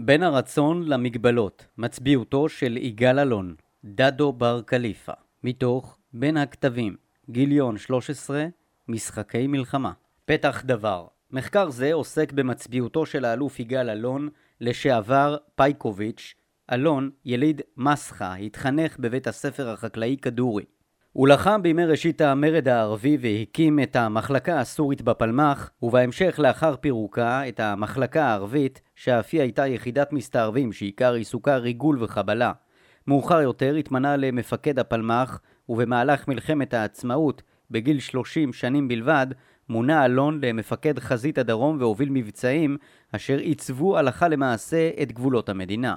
בין הרצון למגבלות, מצביעותו של יגאל אלון, דדו בר קליפה, מתוך בין הכתבים, גיליון 13, משחקי מלחמה. פתח דבר מחקר זה עוסק במצביעותו של האלוף יגאל אלון, לשעבר פייקוביץ', אלון, יליד מסחה, התחנך בבית הספר החקלאי כדורי. הוא לחם בימי ראשית המרד הערבי והקים את המחלקה הסורית בפלמ"ח, ובהמשך לאחר פירוקה את המחלקה הערבית, שאף היא הייתה יחידת מסתערבים שעיקר עיסוקה ריגול וחבלה. מאוחר יותר התמנה למפקד הפלמ"ח, ובמהלך מלחמת העצמאות, בגיל 30 שנים בלבד, מונה אלון למפקד חזית הדרום והוביל מבצעים אשר עיצבו הלכה למעשה את גבולות המדינה.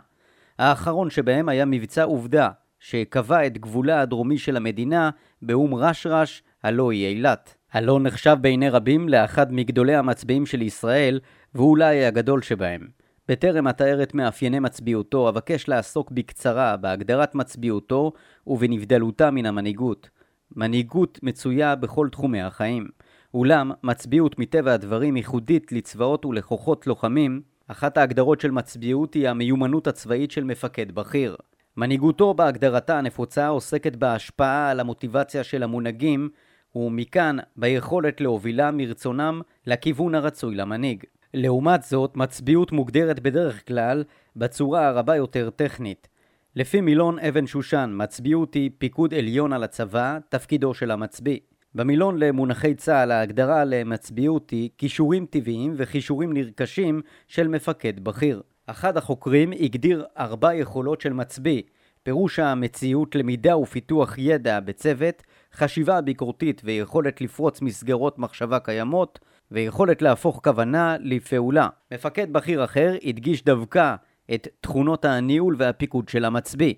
האחרון שבהם היה מבצע עובדה, שקבע את גבולה הדרומי של המדינה באום רשרש, הלא היא אילת. אלון נחשב בעיני רבים לאחד מגדולי המצביעים של ישראל, ואולי הגדול שבהם. בטרם אתאר את מאפייני מצביעותו, אבקש לעסוק בקצרה בהגדרת מצביעותו ובנבדלותה מן המנהיגות. מנהיגות מצויה בכל תחומי החיים. אולם, מצביעות מטבע הדברים ייחודית לצבאות ולכוחות לוחמים, אחת ההגדרות של מצביעות היא המיומנות הצבאית של מפקד בכיר. מנהיגותו בהגדרתה הנפוצה עוסקת בהשפעה על המוטיבציה של המונהגים, ומכאן ביכולת להובילה מרצונם לכיוון הרצוי למנהיג. לעומת זאת, מצביעות מוגדרת בדרך כלל בצורה הרבה יותר טכנית. לפי מילון אבן שושן, מצביעות היא פיקוד עליון על הצבא, תפקידו של המצביא. במילון למונחי צה"ל ההגדרה למצביעות היא כישורים טבעיים וכישורים נרכשים של מפקד בכיר. אחד החוקרים הגדיר ארבע יכולות של מצביא, פירוש המציאות, למידה ופיתוח ידע בצוות, חשיבה ביקורתית ויכולת לפרוץ מסגרות מחשבה קיימות, ויכולת להפוך כוונה לפעולה. מפקד בכיר אחר הדגיש דווקא את תכונות הניהול והפיקוד של המצביא.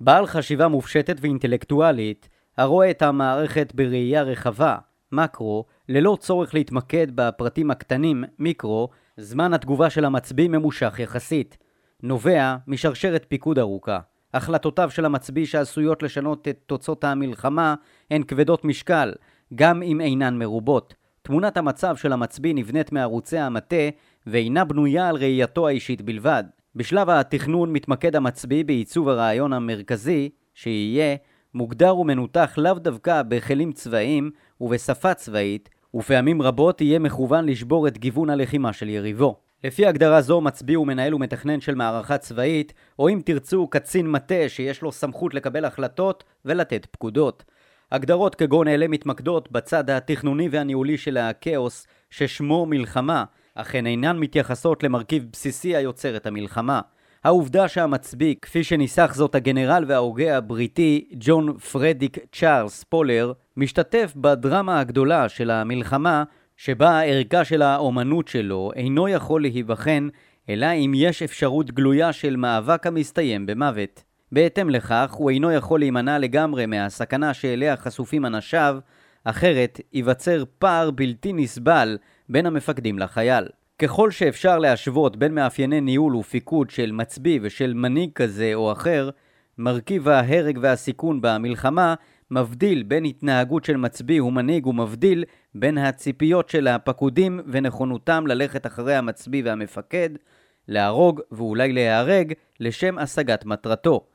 בעל חשיבה מופשטת ואינטלקטואלית, הרואה את המערכת בראייה רחבה, מקרו, ללא צורך להתמקד בפרטים הקטנים, מיקרו, זמן התגובה של המצביא ממושך יחסית. נובע משרשרת פיקוד ארוכה. החלטותיו של המצביא שעשויות לשנות את תוצאות המלחמה הן כבדות משקל, גם אם אינן מרובות. תמונת המצב של המצביא נבנית מערוצי המטה ואינה בנויה על ראייתו האישית בלבד. בשלב התכנון מתמקד המצביא בעיצוב הרעיון המרכזי, שיהיה מוגדר ומנותח לאו דווקא בכלים צבאיים ובשפה צבאית, ופעמים רבות יהיה מכוון לשבור את גיוון הלחימה של יריבו. לפי הגדרה זו מצביע ומנהל ומתכנן של מערכה צבאית, או אם תרצו קצין מטה שיש לו סמכות לקבל החלטות ולתת פקודות. הגדרות כגון אלה מתמקדות בצד התכנוני והניהולי של הכאוס ששמו מלחמה, אך הן אינן מתייחסות למרכיב בסיסי היוצר את המלחמה. העובדה שהמצביא, כפי שניסח זאת הגנרל וההוגה הבריטי ג'ון פרדיק צ'ארלס פולר, משתתף בדרמה הגדולה של המלחמה, שבה הערכה של האומנות שלו אינו יכול להיבחן, אלא אם יש אפשרות גלויה של מאבק המסתיים במוות. בהתאם לכך, הוא אינו יכול להימנע לגמרי מהסכנה שאליה חשופים אנשיו, אחרת ייווצר פער בלתי נסבל בין המפקדים לחייל. ככל שאפשר להשוות בין מאפייני ניהול ופיקוד של מצביא ושל מנהיג כזה או אחר, מרכיב ההרג והסיכון במלחמה מבדיל בין התנהגות של מצביא ומנהיג ומבדיל בין הציפיות של הפקודים ונכונותם ללכת אחרי המצביא והמפקד, להרוג ואולי להיהרג לשם השגת מטרתו,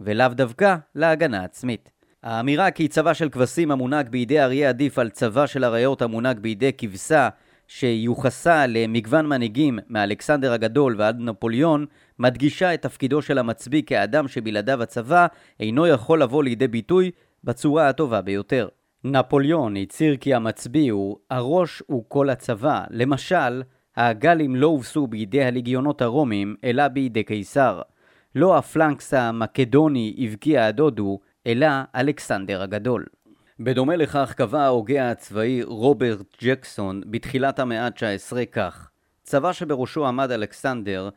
ולאו דווקא להגנה עצמית. האמירה כי צבא של כבשים המונהג בידי אריה עדיף על צבא של אריות המונהג בידי כבשה שיוחסה למגוון מנהיגים מאלכסנדר הגדול ועד נפוליאון, מדגישה את תפקידו של המצביא כאדם שבלעדיו הצבא אינו יכול לבוא לידי ביטוי בצורה הטובה ביותר. נפוליאון הצהיר כי המצביא הוא הראש הוא כל הצבא. למשל, הגלים לא הובסו בידי הליגיונות הרומיים, אלא בידי קיסר. לא הפלנקס המקדוני הבקיע הדודו, אלא אלכסנדר הגדול. בדומה לכך קבע ההוגה הצבאי רוברט ג'קסון בתחילת המאה ה-19 כך: צבא שבראשו עמד אלכסנדר,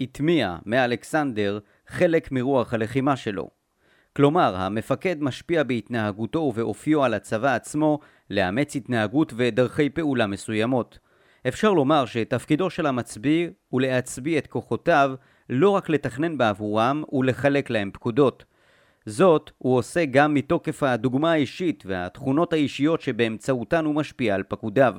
הטמיע מאלכסנדר חלק מרוח הלחימה שלו. כלומר, המפקד משפיע בהתנהגותו ובאופיו על הצבא עצמו לאמץ התנהגות ודרכי פעולה מסוימות. אפשר לומר שתפקידו של המצביא הוא להצביא את כוחותיו לא רק לתכנן בעבורם ולחלק להם פקודות, זאת הוא עושה גם מתוקף הדוגמה האישית והתכונות האישיות שבאמצעותן הוא משפיע על פקודיו.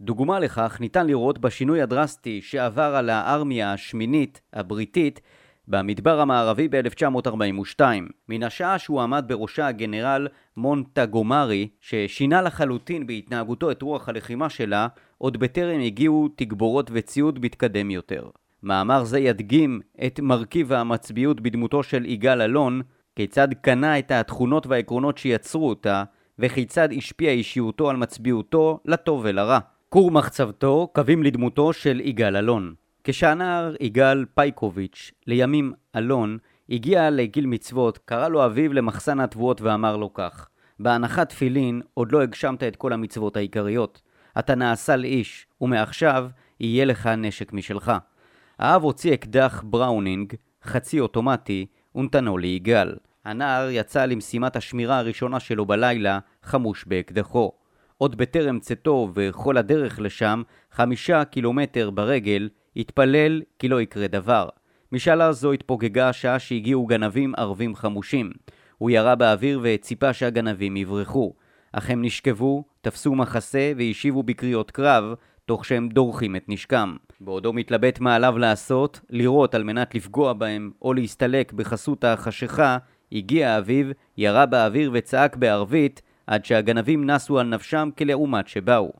דוגמה לכך ניתן לראות בשינוי הדרסטי שעבר על הארמיה השמינית הבריטית במדבר המערבי ב-1942, מן השעה שהוא עמד בראשה הגנרל מונטגומרי, ששינה לחלוטין בהתנהגותו את רוח הלחימה שלה, עוד בטרם הגיעו תגבורות וציוד מתקדם יותר. מאמר זה ידגים את מרכיב המצביעות בדמותו של יגאל אלון, כיצד קנה את התכונות והעקרונות שיצרו אותה, וכיצד השפיע אישיותו על מצביעותו לטוב ולרע. כור מחצבתו, קווים לדמותו של יגאל אלון. כשהנער יגאל פייקוביץ', לימים אלון, הגיע לגיל מצוות, קרא לו אביו למחסן התבואות ואמר לו כך: בהנחת תפילין עוד לא הגשמת את כל המצוות העיקריות. אתה נעשה לאיש, ומעכשיו יהיה לך נשק משלך. האב הוציא אקדח בראונינג, חצי אוטומטי, ונתנו ליגאל. הנער יצא למשימת השמירה הראשונה שלו בלילה, חמוש באקדחו. עוד בטרם צאתו וכל הדרך לשם, חמישה קילומטר ברגל, התפלל כי לא יקרה דבר. משאלה זו התפוגגה השעה שהגיעו גנבים ערבים חמושים. הוא ירה באוויר וציפה שהגנבים יברחו. אך הם נשכבו, תפסו מחסה והשיבו בקריאות קרב, תוך שהם דורכים את נשקם. בעודו מתלבט מה עליו לעשות, לירות על מנת לפגוע בהם, או להסתלק בחסות החשיכה, הגיע אביו, ירה באוויר וצעק בערבית, עד שהגנבים נסו על נפשם כלעומת שבאו.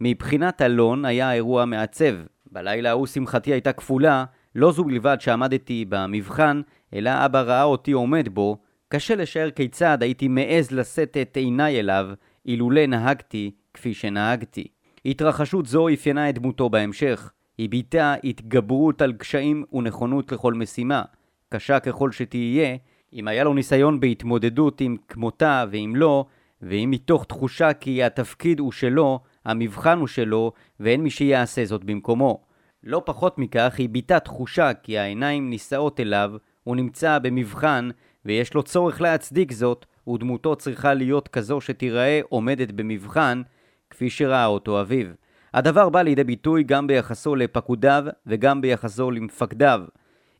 מבחינת אלון היה האירוע מעצב. בלילה ההוא שמחתי הייתה כפולה, לא זו בלבד שעמדתי במבחן, אלא אבא ראה אותי עומד בו, קשה לשער כיצד הייתי מעז לשאת את עיניי אליו, אילולא נהגתי כפי שנהגתי. התרחשות זו אפיינה את דמותו בהמשך. היא ביטאה התגברות על קשיים ונכונות לכל משימה. קשה ככל שתהיה, אם היה לו ניסיון בהתמודדות עם כמותה ואם לא, ואם מתוך תחושה כי התפקיד הוא שלו, המבחן הוא שלו, ואין מי שיעשה זאת במקומו. לא פחות מכך, היא ביטאה תחושה כי העיניים נישאות אליו, הוא נמצא במבחן, ויש לו צורך להצדיק זאת, ודמותו צריכה להיות כזו שתיראה עומדת במבחן, כפי שראה אותו אביו. הדבר בא לידי ביטוי גם ביחסו לפקודיו וגם ביחסו למפקדיו.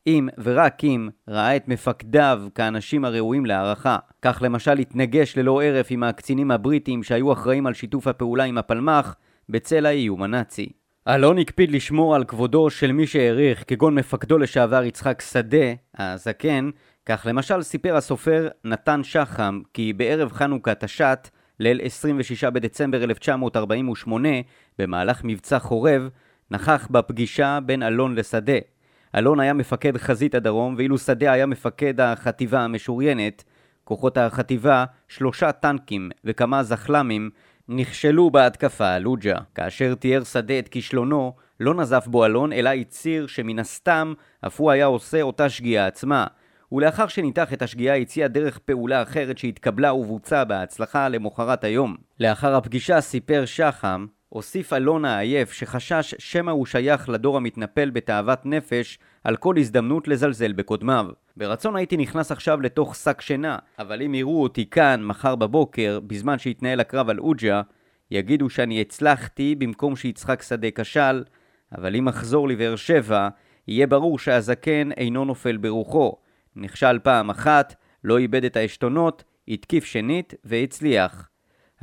אם ורק אם ראה את מפקדיו כאנשים הראויים להערכה. כך למשל התנגש ללא הרף עם הקצינים הבריטים שהיו אחראים על שיתוף הפעולה עם הפלמ"ח בצל האיום הנאצי. אלון הקפיד לשמור על כבודו של מי שהעריך, כגון מפקדו לשעבר יצחק שדה, הזקן, כך למשל סיפר הסופר נתן שחם כי בערב חנוכה תש"ט, ליל 26 בדצמבר 1948, במהלך מבצע חורב, נכח בפגישה בין אלון לשדה. אלון היה מפקד חזית הדרום, ואילו שדה היה מפקד החטיבה המשוריינת. כוחות החטיבה, שלושה טנקים וכמה זחל"מים, נכשלו בהתקפה על לוג'ה. כאשר תיאר שדה את כישלונו, לא נזף בו אלון, אלא הצהיר שמן הסתם אף הוא היה עושה אותה שגיאה עצמה. ולאחר שניתח את השגיאה הציע דרך פעולה אחרת שהתקבלה ובוצעה בהצלחה למחרת היום. לאחר הפגישה סיפר שחם הוסיף אלון העייף שחשש שמא הוא שייך לדור המתנפל בתאוות נפש על כל הזדמנות לזלזל בקודמיו. ברצון הייתי נכנס עכשיו לתוך שק שינה, אבל אם יראו אותי כאן מחר בבוקר, בזמן שהתנהל הקרב על אוג'ה, יגידו שאני הצלחתי במקום שיצחק שדה כשל, אבל אם אחזור לבאר שבע, יהיה ברור שהזקן אינו נופל ברוחו. נכשל פעם אחת, לא איבד את העשתונות, התקיף שנית והצליח.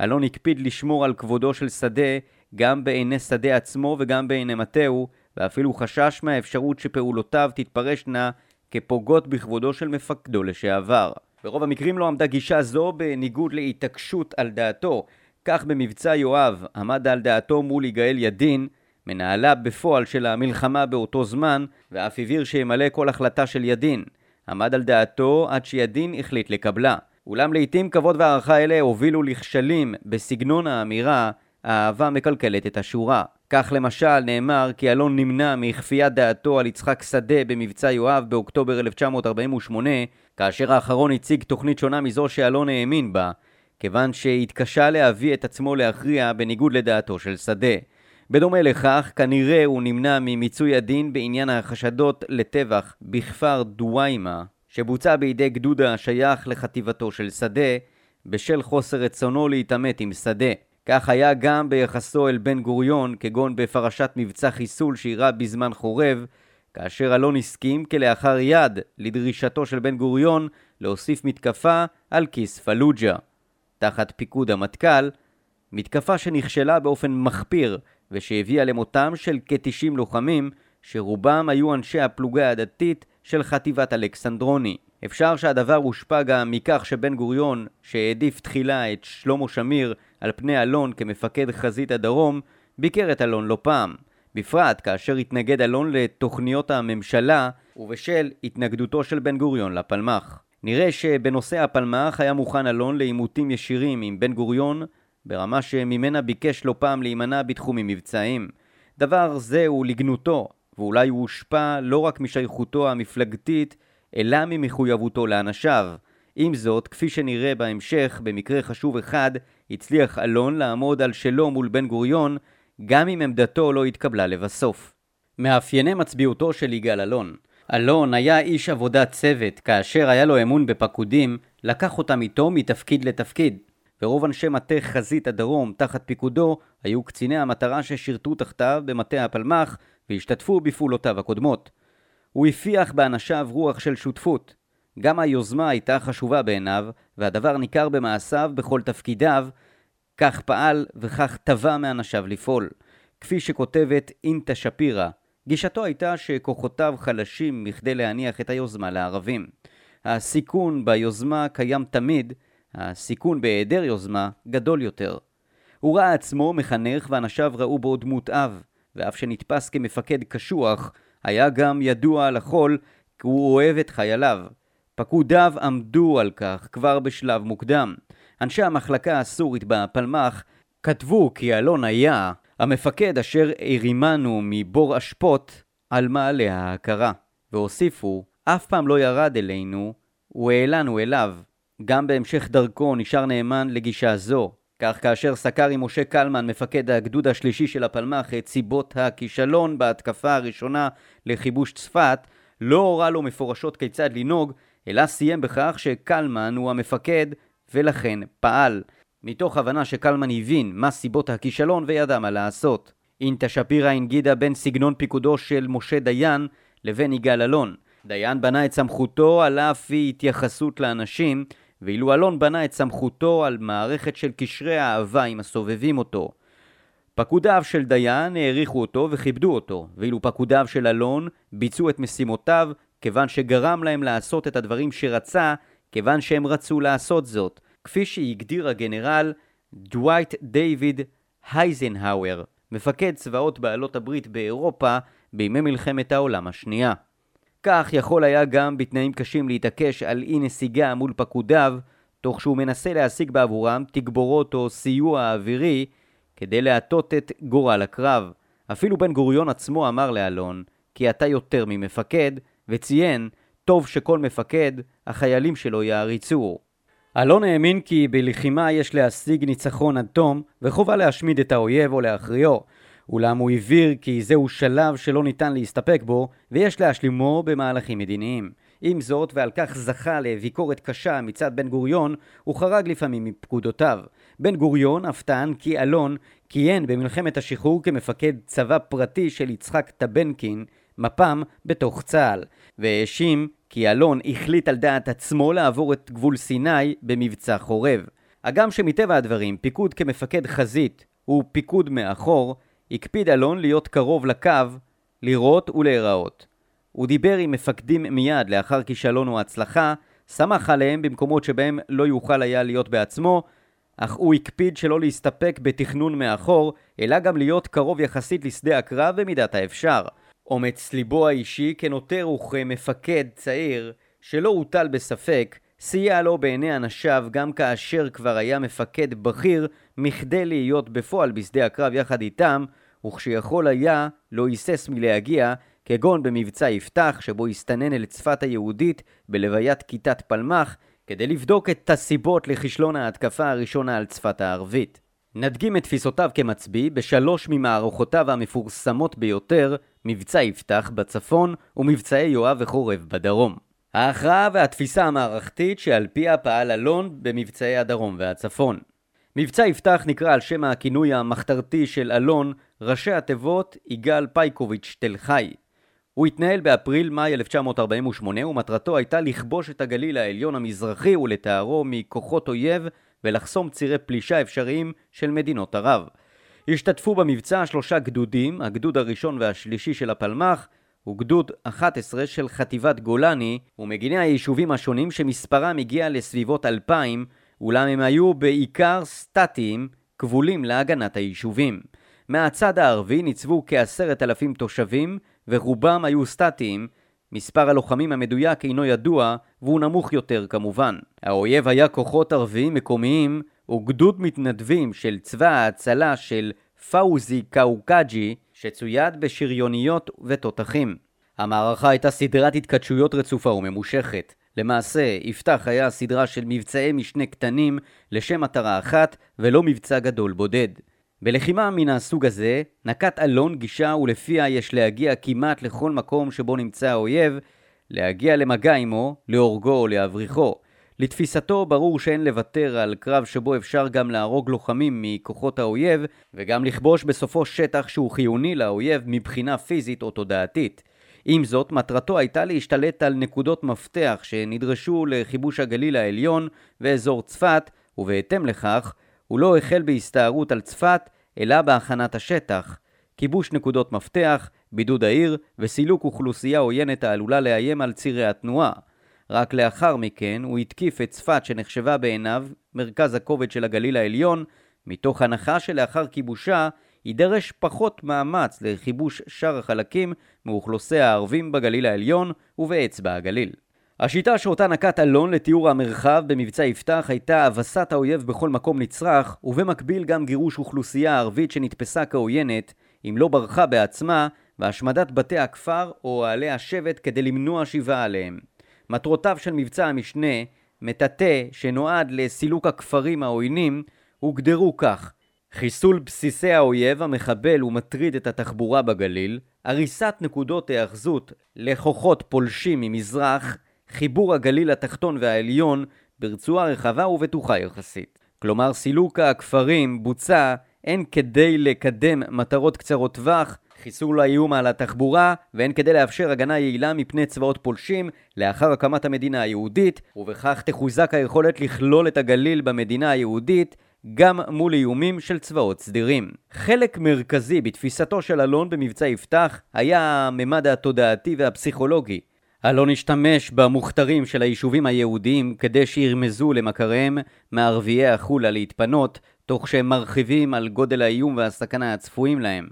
אלון הקפיד לשמור על כבודו של שדה גם בעיני שדה עצמו וגם בעיני מטהו, ואפילו חשש מהאפשרות שפעולותיו תתפרשנה כפוגעות בכבודו של מפקדו לשעבר. ברוב המקרים לא עמדה גישה זו בניגוד להתעקשות על דעתו. כך במבצע יואב עמד על דעתו מול יגאל ידין, מנהלה בפועל של המלחמה באותו זמן, ואף הבהיר שימלא כל החלטה של ידין. עמד על דעתו עד שידין החליט לקבלה. אולם לעיתים כבוד והערכה אלה הובילו לכשלים בסגנון האמירה האהבה מקלקלת את השורה. כך למשל נאמר כי אלון נמנע מכפיית דעתו על יצחק שדה במבצע יואב באוקטובר 1948, כאשר האחרון הציג תוכנית שונה מזו שאלון האמין בה, כיוון שהתקשה להביא את עצמו להכריע בניגוד לדעתו של שדה. בדומה לכך, כנראה הוא נמנע ממיצוי הדין בעניין החשדות לטבח בכפר דוויימה, שבוצע בידי גדוד השייך לחטיבתו של שדה, בשל חוסר רצונו להתעמת עם שדה. כך היה גם ביחסו אל בן גוריון, כגון בפרשת מבצע חיסול שאירע בזמן חורב, כאשר אלון הסכים כלאחר יד לדרישתו של בן גוריון להוסיף מתקפה על כיס פלוג'ה. תחת פיקוד המטכ"ל, מתקפה שנכשלה באופן מחפיר ושהביאה למותם של כ-90 לוחמים שרובם היו אנשי הפלוגה הדתית של חטיבת אלכסנדרוני. אפשר שהדבר הושפע גם מכך שבן גוריון, שהעדיף תחילה את שלמה שמיר על פני אלון כמפקד חזית הדרום, ביקר את אלון לא פעם. בפרט כאשר התנגד אלון לתוכניות הממשלה ובשל התנגדותו של בן גוריון לפלמ"ח. נראה שבנושא הפלמ"ח היה מוכן אלון לעימותים ישירים עם בן גוריון ברמה שממנה ביקש לא פעם להימנע בתחומים מבצעיים. דבר זה הוא לגנותו, ואולי הוא הושפע לא רק משייכותו המפלגתית, אלא ממחויבותו לאנשיו. עם זאת, כפי שנראה בהמשך, במקרה חשוב אחד, הצליח אלון לעמוד על שלו מול בן גוריון, גם אם עמדתו לא התקבלה לבסוף. מאפייני מצביעותו של יגאל אלון אלון היה איש עבודת צוות, כאשר היה לו אמון בפקודים, לקח אותם איתו מתפקיד לתפקיד. ורוב אנשי מטה חזית הדרום תחת פיקודו היו קציני המטרה ששירתו תחתיו במטה הפלמ"ח והשתתפו בפעולותיו הקודמות. הוא הפיח באנשיו רוח של שותפות. גם היוזמה הייתה חשובה בעיניו, והדבר ניכר במעשיו בכל תפקידיו, כך פעל וכך תבע מאנשיו לפעול. כפי שכותבת אינטה שפירא, גישתו הייתה שכוחותיו חלשים מכדי להניח את היוזמה לערבים. הסיכון ביוזמה קיים תמיד, הסיכון בהיעדר יוזמה גדול יותר. הוא ראה עצמו מחנך ואנשיו ראו בו דמות אב, ואף שנתפס כמפקד קשוח, היה גם ידוע לכל כי הוא אוהב את חייליו. פקודיו עמדו על כך כבר בשלב מוקדם. אנשי המחלקה הסורית בפלמ"ח כתבו כי אלון היה המפקד אשר הרימנו מבור אשפות על מעלה ההכרה. והוסיפו, אף פעם לא ירד אלינו, הוא העלנו אליו. גם בהמשך דרכו נשאר נאמן לגישה זו. כך כאשר סקר עם משה קלמן, מפקד הגדוד השלישי של הפלמ"ח, את סיבות הכישלון בהתקפה הראשונה לכיבוש צפת, לא הורה לו מפורשות כיצד לנהוג, אלא סיים בכך שקלמן הוא המפקד, ולכן פעל. מתוך הבנה שקלמן הבין מה סיבות הכישלון וידע מה לעשות. אינטה שפירא הנגידה בין סגנון פיקודו של משה דיין לבין יגאל אלון. דיין בנה את סמכותו על אף התייחסות לאנשים, ואילו אלון בנה את סמכותו על מערכת של קשרי אהבה עם הסובבים אותו. פקודיו של דיין העריכו אותו וכיבדו אותו, ואילו פקודיו של אלון ביצעו את משימותיו כיוון שגרם להם לעשות את הדברים שרצה, כיוון שהם רצו לעשות זאת, כפי שהגדיר הגנרל דווייט דיוויד הייזנהאואר, מפקד צבאות בעלות הברית באירופה בימי מלחמת העולם השנייה. כך יכול היה גם בתנאים קשים להתעקש על אי נסיגה מול פקודיו, תוך שהוא מנסה להשיג בעבורם תגבורות או סיוע אווירי כדי להטות את גורל הקרב. אפילו בן גוריון עצמו אמר לאלון כי אתה יותר ממפקד, וציין טוב שכל מפקד, החיילים שלו יעריצוהו. אלון האמין כי בלחימה יש להשיג ניצחון עד תום, וחובה להשמיד את האויב או להכריעו. אולם הוא הבהיר כי זהו שלב שלא ניתן להסתפק בו, ויש להשלימו במהלכים מדיניים. עם זאת, ועל כך זכה לביקורת קשה מצד בן גוריון, הוא חרג לפעמים מפקודותיו. בן גוריון אף טען כי אלון כיהן במלחמת השחרור כמפקד צבא פרטי של יצחק טבנקין, מפ"ם בתוך צה"ל, והאשים כי אלון החליט על דעת עצמו לעבור את גבול סיני במבצע חורב. הגם שמטבע הדברים פיקוד כמפקד חזית הוא פיקוד מאחור, הקפיד אלון להיות קרוב לקו, לראות ולהיראות. הוא דיבר עם מפקדים מיד לאחר כישלון או הצלחה, סמך עליהם במקומות שבהם לא יוכל היה להיות בעצמו, אך הוא הקפיד שלא להסתפק בתכנון מאחור, אלא גם להיות קרוב יחסית לשדה הקרב במידת האפשר. אומץ ליבו האישי כנותר וכמפקד צעיר שלא הוטל בספק, סייע לו בעיני אנשיו גם כאשר כבר היה מפקד בכיר מכדי להיות בפועל בשדה הקרב יחד איתם, וכשיכול היה לא היסס מלהגיע, כגון במבצע יפתח שבו הסתנן אל צפת היהודית בלוויית כיתת פלמ"ח כדי לבדוק את הסיבות לכישלון ההתקפה הראשונה על צפת הערבית. נדגים את תפיסותיו כמצביא בשלוש ממערכותיו המפורסמות ביותר, מבצע יפתח בצפון ומבצעי יואב וחורב בדרום. ההכרעה והתפיסה המערכתית שעל פיה פעל אלון במבצעי הדרום והצפון. מבצע יפתח נקרא על שם הכינוי המחתרתי של אלון, ראשי התיבות יגאל פייקוביץ' תל חי. הוא התנהל באפריל-מאי 1948 ומטרתו הייתה לכבוש את הגליל העליון המזרחי ולתארו מכוחות אויב ולחסום צירי פלישה אפשריים של מדינות ערב. השתתפו במבצע שלושה גדודים, הגדוד הראשון והשלישי של הפלמ"ח, וגדוד 11 של חטיבת גולני, ומגיני היישובים השונים שמספרם הגיע לסביבות 2,000, אולם הם היו בעיקר סטטיים, כבולים להגנת היישובים. מהצד הערבי ניצבו כעשרת אלפים תושבים, ורובם היו סטטיים. מספר הלוחמים המדויק אינו ידוע, והוא נמוך יותר כמובן. האויב היה כוחות ערביים מקומיים, וגדוד מתנדבים של צבא ההצלה של פאוזי קאוקג'י, שצויד בשריוניות ותותחים. המערכה הייתה סדרת התכתשויות רצופה וממושכת. למעשה, יפתח היה סדרה של מבצעי משנה קטנים לשם מטרה אחת, ולא מבצע גדול בודד. בלחימה מן הסוג הזה, נקט אלון גישה ולפיה יש להגיע כמעט לכל מקום שבו נמצא האויב, להגיע למגע עמו, להורגו או להבריחו. לתפיסתו ברור שאין לוותר על קרב שבו אפשר גם להרוג לוחמים מכוחות האויב, וגם לכבוש בסופו שטח שהוא חיוני לאויב מבחינה פיזית או תודעתית. עם זאת, מטרתו הייתה להשתלט על נקודות מפתח שנדרשו לכיבוש הגליל העליון ואזור צפת, ובהתאם לכך, הוא לא החל בהסתערות על צפת, אלא בהכנת השטח. כיבוש נקודות מפתח, בידוד העיר וסילוק אוכלוסייה עוינת העלולה לאיים על צירי התנועה. רק לאחר מכן הוא התקיף את צפת שנחשבה בעיניו מרכז הכובד של הגליל העליון, מתוך הנחה שלאחר כיבושה יידרש פחות מאמץ לכיבוש שאר החלקים מאוכלוסי הערבים בגליל העליון ובאצבע הגליל. השיטה שאותה נקט אלון לתיאור המרחב במבצע יפתח הייתה הבסת האויב בכל מקום נצרך, ובמקביל גם גירוש אוכלוסייה ערבית שנתפסה כעוינת, אם לא ברחה בעצמה, והשמדת בתי הכפר או אוהלי השבט כדי למנוע שיבה עליהם. מטרותיו של מבצע המשנה, מטאטא שנועד לסילוק הכפרים העוינים, הוגדרו כך חיסול בסיסי האויב המחבל ומטריד את התחבורה בגליל, הריסת נקודות היאחזות לכוחות פולשים ממזרח, חיבור הגליל התחתון והעליון ברצועה רחבה ובטוחה יחסית. כלומר, סילוק הכפרים בוצע הן כדי לקדם מטרות קצרות טווח, חיסול האיום על התחבורה, והן כדי לאפשר הגנה יעילה מפני צבאות פולשים לאחר הקמת המדינה היהודית, ובכך תחוזק היכולת לכלול את הגליל במדינה היהודית, גם מול איומים של צבאות סדירים. חלק מרכזי בתפיסתו של אלון במבצע יפתח היה הממד התודעתי והפסיכולוגי. אלון השתמש במוכתרים של היישובים היהודיים כדי שירמזו למכריהם מערביי החולה להתפנות, תוך שהם מרחיבים על גודל האיום והסכנה הצפויים להם.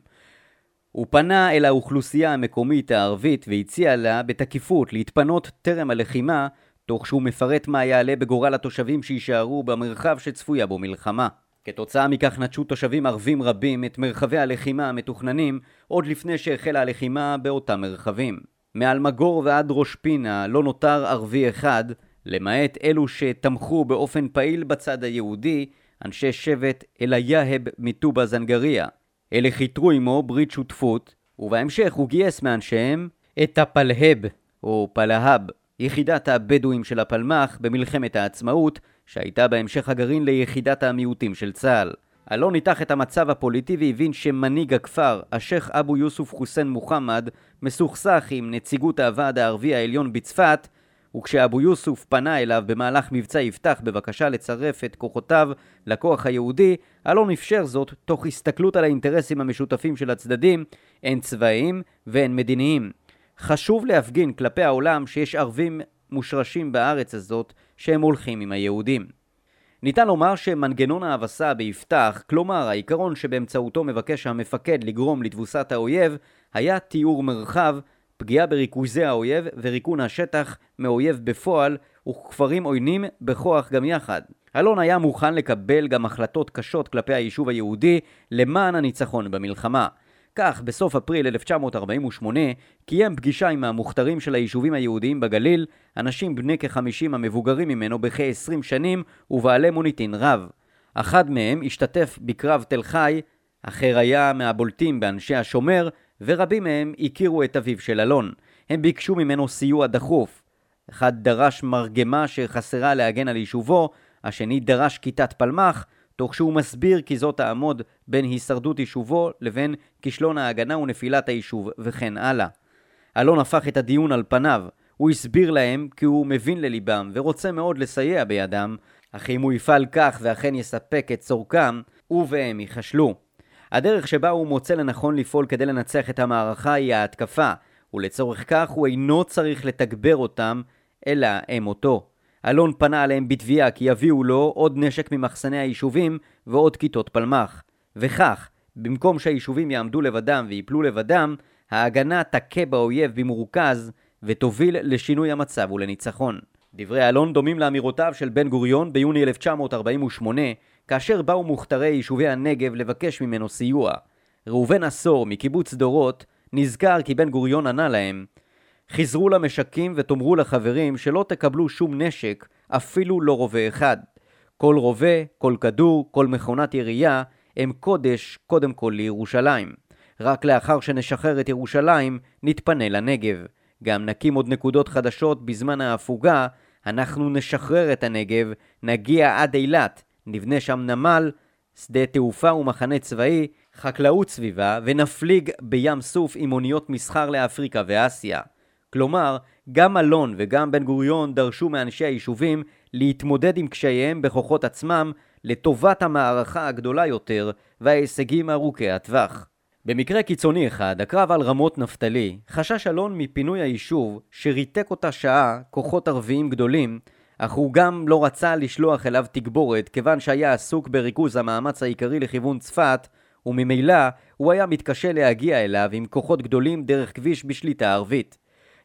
הוא פנה אל האוכלוסייה המקומית הערבית והציע לה בתקיפות להתפנות טרם הלחימה תוך שהוא מפרט מה יעלה בגורל התושבים שיישארו במרחב שצפויה בו מלחמה. כתוצאה מכך נטשו תושבים ערבים רבים את מרחבי הלחימה המתוכננים עוד לפני שהחלה הלחימה באותם מרחבים. מאלמגור ועד ראש פינה לא נותר ערבי אחד, למעט אלו שתמכו באופן פעיל בצד היהודי, אנשי שבט אל-יהב מטובה זנגריה. אלה חיתרו עמו ברית שותפות, ובהמשך הוא גייס מאנשיהם את הפלהב, או פלהב, יחידת הבדואים של הפלמ"ח במלחמת העצמאות, שהייתה בהמשך הגרעין ליחידת המיעוטים של צה"ל. אלון ניתח את המצב הפוליטי והבין שמנהיג הכפר, השייח' אבו יוסוף חוסיין מוחמד, מסוכסך עם נציגות הוועד הערבי העליון בצפת, וכשאבו יוסוף פנה אליו במהלך מבצע יפתח בבקשה לצרף את כוחותיו לכוח היהודי, אלון אפשר זאת תוך הסתכלות על האינטרסים המשותפים של הצדדים, הן צבאיים והן מדיניים. חשוב להפגין כלפי העולם שיש ערבים מושרשים בארץ הזאת שהם הולכים עם היהודים. ניתן לומר שמנגנון ההבסה ביפתח, כלומר העיקרון שבאמצעותו מבקש המפקד לגרום לתבוסת האויב, היה תיאור מרחב, פגיעה בריכוזי האויב וריקון השטח מאויב בפועל וכפרים עוינים בכוח גם יחד. אלון היה מוכן לקבל גם החלטות קשות כלפי היישוב היהודי למען הניצחון במלחמה. כך, בסוף אפריל 1948, קיים פגישה עם המוכתרים של היישובים היהודיים בגליל, אנשים בני כ-50 המבוגרים ממנו בכ-20 שנים ובעלי מוניטין רב. אחד מהם השתתף בקרב תל חי, אחר היה מהבולטים באנשי השומר, ורבים מהם הכירו את אביו של אלון. הם ביקשו ממנו סיוע דחוף. אחד דרש מרגמה שחסרה להגן על יישובו, השני דרש כיתת פלמ"ח, תוך שהוא מסביר כי זאת תעמוד בין הישרדות יישובו לבין כישלון ההגנה ונפילת היישוב, וכן הלאה. אלון הפך את הדיון על פניו. הוא הסביר להם כי הוא מבין לליבם ורוצה מאוד לסייע בידם, אך אם הוא יפעל כך ואכן יספק את צורכם, הוא והם ייכשלו. הדרך שבה הוא מוצא לנכון לפעול כדי לנצח את המערכה היא ההתקפה, ולצורך כך הוא אינו צריך לתגבר אותם, אלא הם אותו. אלון פנה עליהם בתביעה כי יביאו לו עוד נשק ממחסני היישובים ועוד כיתות פלמ"ח. וכך, במקום שהיישובים יעמדו לבדם ויפלו לבדם, ההגנה תכה באויב במרוכז ותוביל לשינוי המצב ולניצחון. דברי אלון דומים לאמירותיו של בן גוריון ביוני 1948, כאשר באו מוכתרי יישובי הנגב לבקש ממנו סיוע. ראובן עשור מקיבוץ דורות נזכר כי בן גוריון ענה להם חזרו למשקים ותאמרו לחברים שלא תקבלו שום נשק, אפילו לא רובה אחד. כל רובה, כל כדור, כל מכונת ירייה, הם קודש קודם כל לירושלים. רק לאחר שנשחרר את ירושלים, נתפנה לנגב. גם נקים עוד נקודות חדשות בזמן ההפוגה, אנחנו נשחרר את הנגב, נגיע עד אילת, נבנה שם נמל, שדה תעופה ומחנה צבאי, חקלאות סביבה, ונפליג בים סוף עם אוניות מסחר לאפריקה ואסיה. כלומר, גם אלון וגם בן גוריון דרשו מאנשי היישובים להתמודד עם קשייהם בכוחות עצמם לטובת המערכה הגדולה יותר וההישגים ארוכי הטווח. במקרה קיצוני אחד, הקרב על רמות נפתלי, חשש אלון מפינוי היישוב, שריתק אותה שעה כוחות ערביים גדולים, אך הוא גם לא רצה לשלוח אליו תגבורת, כיוון שהיה עסוק בריכוז המאמץ העיקרי לכיוון צפת, וממילא הוא היה מתקשה להגיע אליו עם כוחות גדולים דרך כביש בשליטה ערבית.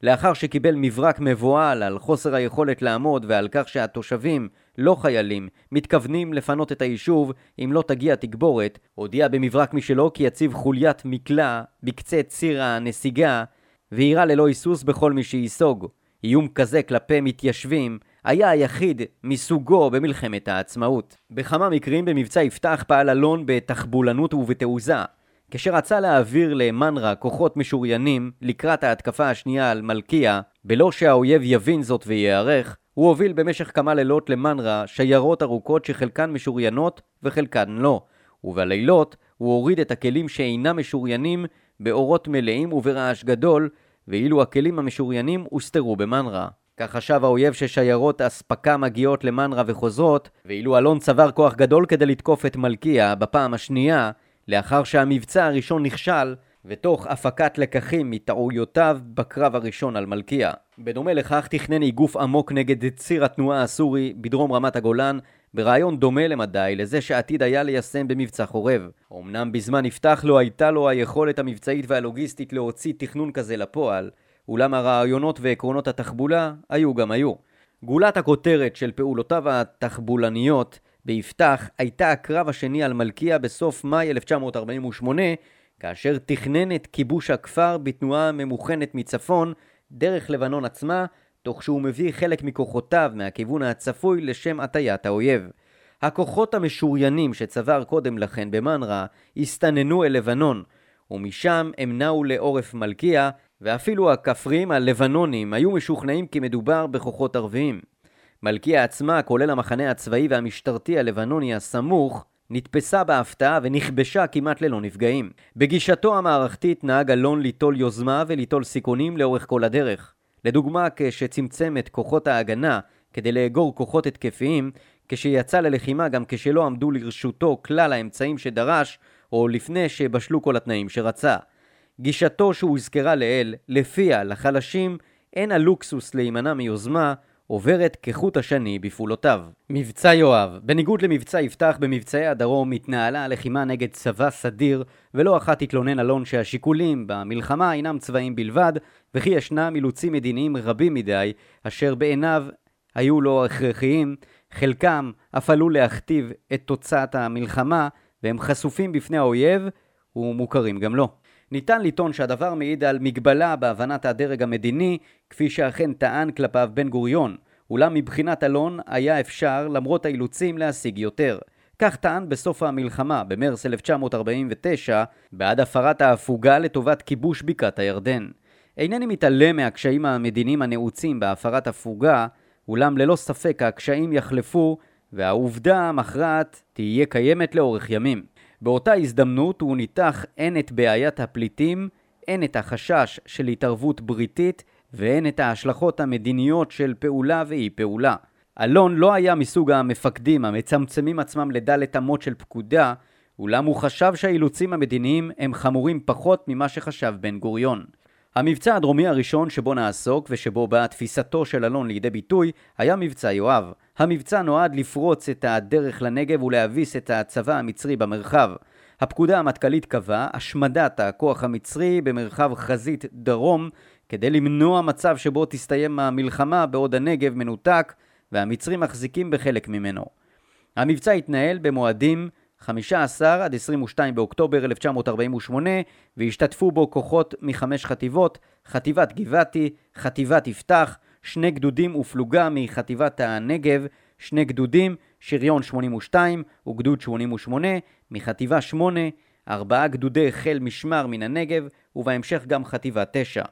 לאחר שקיבל מברק מבוהל על חוסר היכולת לעמוד ועל כך שהתושבים, לא חיילים, מתכוונים לפנות את היישוב אם לא תגיע תגבורת, הודיע במברק משלו כי יציב חוליית מקלע בקצה ציר הנסיגה וירה ללא היסוס בכל מי שייסוג. איום כזה כלפי מתיישבים היה היחיד מסוגו במלחמת העצמאות. בכמה מקרים במבצע יפתח פעל אלון בתחבולנות ובתעוזה. כשרצה להעביר למנרה כוחות משוריינים לקראת ההתקפה השנייה על מלכיה, בלא שהאויב יבין זאת וייערך, הוא הוביל במשך כמה לילות למנרה שיירות ארוכות שחלקן משוריינות וחלקן לא, ובלילות הוא הוריד את הכלים שאינם משוריינים באורות מלאים וברעש גדול, ואילו הכלים המשוריינים הוסתרו במנרה. כך חשב האויב ששיירות אספקה מגיעות למנרה וחוזרות, ואילו אלון צבר כוח גדול כדי לתקוף את מלכיה בפעם השנייה, לאחר שהמבצע הראשון נכשל, ותוך הפקת לקחים מטעויותיו בקרב הראשון על מלכיה. בדומה לכך תכנן איגוף עמוק נגד ציר התנועה הסורי בדרום רמת הגולן, ברעיון דומה למדי לזה שעתיד היה ליישם במבצע חורב. אמנם בזמן נפתח לו הייתה לו היכולת המבצעית והלוגיסטית להוציא תכנון כזה לפועל, אולם הרעיונות ועקרונות התחבולה היו גם היו. גולת הכותרת של פעולותיו התחבולניות ביפתח הייתה הקרב השני על מלכיה בסוף מאי 1948, כאשר תכנן את כיבוש הכפר בתנועה ממוכנת מצפון דרך לבנון עצמה, תוך שהוא מביא חלק מכוחותיו מהכיוון הצפוי לשם הטיית האויב. הכוחות המשוריינים שצבר קודם לכן במנרה הסתננו אל לבנון, ומשם הם נעו לעורף מלכיה, ואפילו הכפרים הלבנונים היו משוכנעים כי מדובר בכוחות ערביים. מלכיה עצמה, כולל המחנה הצבאי והמשטרתי הלבנוני הסמוך, נתפסה בהפתעה ונכבשה כמעט ללא נפגעים. בגישתו המערכתית נהג אלון ליטול יוזמה וליטול סיכונים לאורך כל הדרך. לדוגמה, כשצמצם את כוחות ההגנה כדי לאגור כוחות התקפיים, כשיצא ללחימה גם כשלא עמדו לרשותו כלל האמצעים שדרש, או לפני שבשלו כל התנאים שרצה. גישתו שהוזכרה לעיל, לפיה לחלשים אין הלוקסוס להימנע מיוזמה, עוברת כחוט השני בפעולותיו. מבצע יואב בניגוד למבצע יפתח במבצעי הדרום התנהלה הלחימה נגד צבא סדיר ולא אחת התלונן אלון שהשיקולים במלחמה אינם צבאיים בלבד וכי ישנם אילוצים מדיניים רבים מדי אשר בעיניו היו לו הכרחיים חלקם אף עלו להכתיב את תוצאת המלחמה והם חשופים בפני האויב ומוכרים גם לו. ניתן לטעון שהדבר מעיד על מגבלה בהבנת הדרג המדיני, כפי שאכן טען כלפיו בן גוריון, אולם מבחינת אלון היה אפשר, למרות האילוצים, להשיג יותר. כך טען בסוף המלחמה, במרס 1949, בעד הפרת ההפוגה לטובת כיבוש בקעת הירדן. אינני מתעלם מהקשיים המדיניים הנעוצים בהפרת הפוגה, אולם ללא ספק הקשיים יחלפו, והעובדה המכרעת תהיה קיימת לאורך ימים. באותה הזדמנות הוא ניתח הן את בעיית הפליטים, הן את החשש של התערבות בריטית והן את ההשלכות המדיניות של פעולה ואי פעולה. אלון לא היה מסוג המפקדים המצמצמים עצמם לדלת אמות של פקודה, אולם הוא חשב שהאילוצים המדיניים הם חמורים פחות ממה שחשב בן גוריון. המבצע הדרומי הראשון שבו נעסוק ושבו באה תפיסתו של אלון לידי ביטוי היה מבצע יואב. המבצע נועד לפרוץ את הדרך לנגב ולהביס את הצבא המצרי במרחב. הפקודה המטכ"לית קבעה השמדת הכוח המצרי במרחב חזית דרום כדי למנוע מצב שבו תסתיים המלחמה בעוד הנגב מנותק והמצרים מחזיקים בחלק ממנו. המבצע התנהל במועדים 15 עד 22 באוקטובר 1948 והשתתפו בו כוחות מחמש חטיבות, חטיבת גבעתי, חטיבת יפתח, שני גדודים ופלוגה מחטיבת הנגב, שני גדודים, שריון 82 וגדוד 88, מחטיבה 8, ארבעה גדודי חיל משמר מן הנגב, ובהמשך גם חטיבה 9.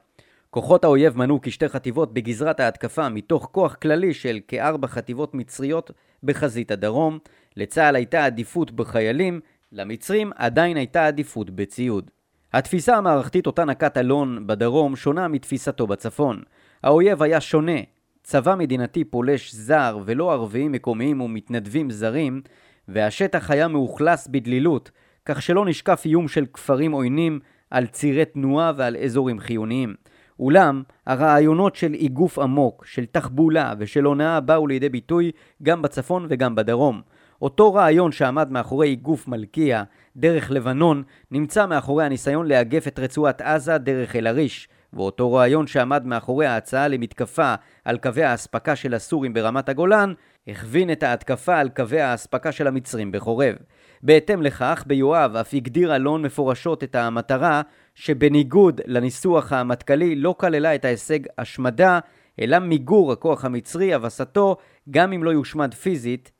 כוחות האויב מנו כשתי חטיבות בגזרת ההתקפה מתוך כוח כללי של כארבע חטיבות מצריות בחזית הדרום. לצה"ל הייתה עדיפות בחיילים, למצרים עדיין הייתה עדיפות בציוד. התפיסה המערכתית אותה נקט אלון בדרום שונה מתפיסתו בצפון. האויב היה שונה. צבא מדינתי פולש זר ולא ערביים מקומיים ומתנדבים זרים, והשטח היה מאוכלס בדלילות, כך שלא נשקף איום של כפרים עוינים על צירי תנועה ועל אזורים חיוניים. אולם, הרעיונות של איגוף עמוק, של תחבולה ושל הונאה באו לידי ביטוי גם בצפון וגם בדרום. אותו רעיון שעמד מאחורי איגוף מלכיה, דרך לבנון, נמצא מאחורי הניסיון לאגף את רצועת עזה דרך אל-עריש, ואותו רעיון שעמד מאחורי ההצעה למתקפה על קווי האספקה של הסורים ברמת הגולן, הכווין את ההתקפה על קווי האספקה של המצרים בחורב. בהתאם לכך, ביואב אף הגדיר אלון מפורשות את המטרה שבניגוד לניסוח המטכ"לי לא כללה את ההישג השמדה, אלא מיגור הכוח המצרי, הבסתו, גם אם לא יושמד פיזית,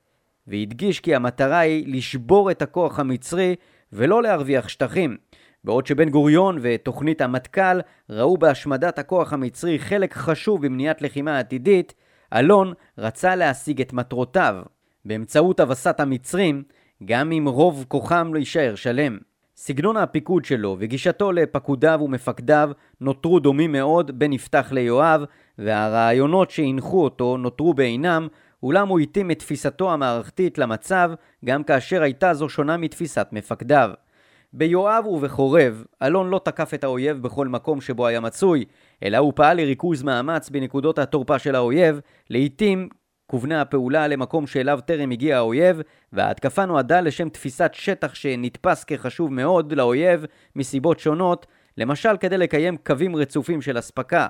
והדגיש כי המטרה היא לשבור את הכוח המצרי ולא להרוויח שטחים. בעוד שבן גוריון ותוכנית המטכ"ל ראו בהשמדת הכוח המצרי חלק חשוב במניעת לחימה עתידית, אלון רצה להשיג את מטרותיו באמצעות הבסת המצרים, גם אם רוב כוחם לא יישאר שלם. סגנון הפיקוד שלו וגישתו לפקודיו ומפקדיו נותרו דומים מאוד בין יפתח ליואב, והרעיונות שהנחו אותו נותרו בעינם, אולם הוא התאים את תפיסתו המערכתית למצב, גם כאשר הייתה זו שונה מתפיסת מפקדיו. ביואב ובחורב, אלון לא תקף את האויב בכל מקום שבו היה מצוי, אלא הוא פעל לריכוז מאמץ בנקודות התורפה של האויב, לעתים כוונה הפעולה למקום שאליו טרם הגיע האויב, וההתקפה נועדה לשם תפיסת שטח שנתפס כחשוב מאוד לאויב מסיבות שונות, למשל כדי לקיים קווים רצופים של אספקה.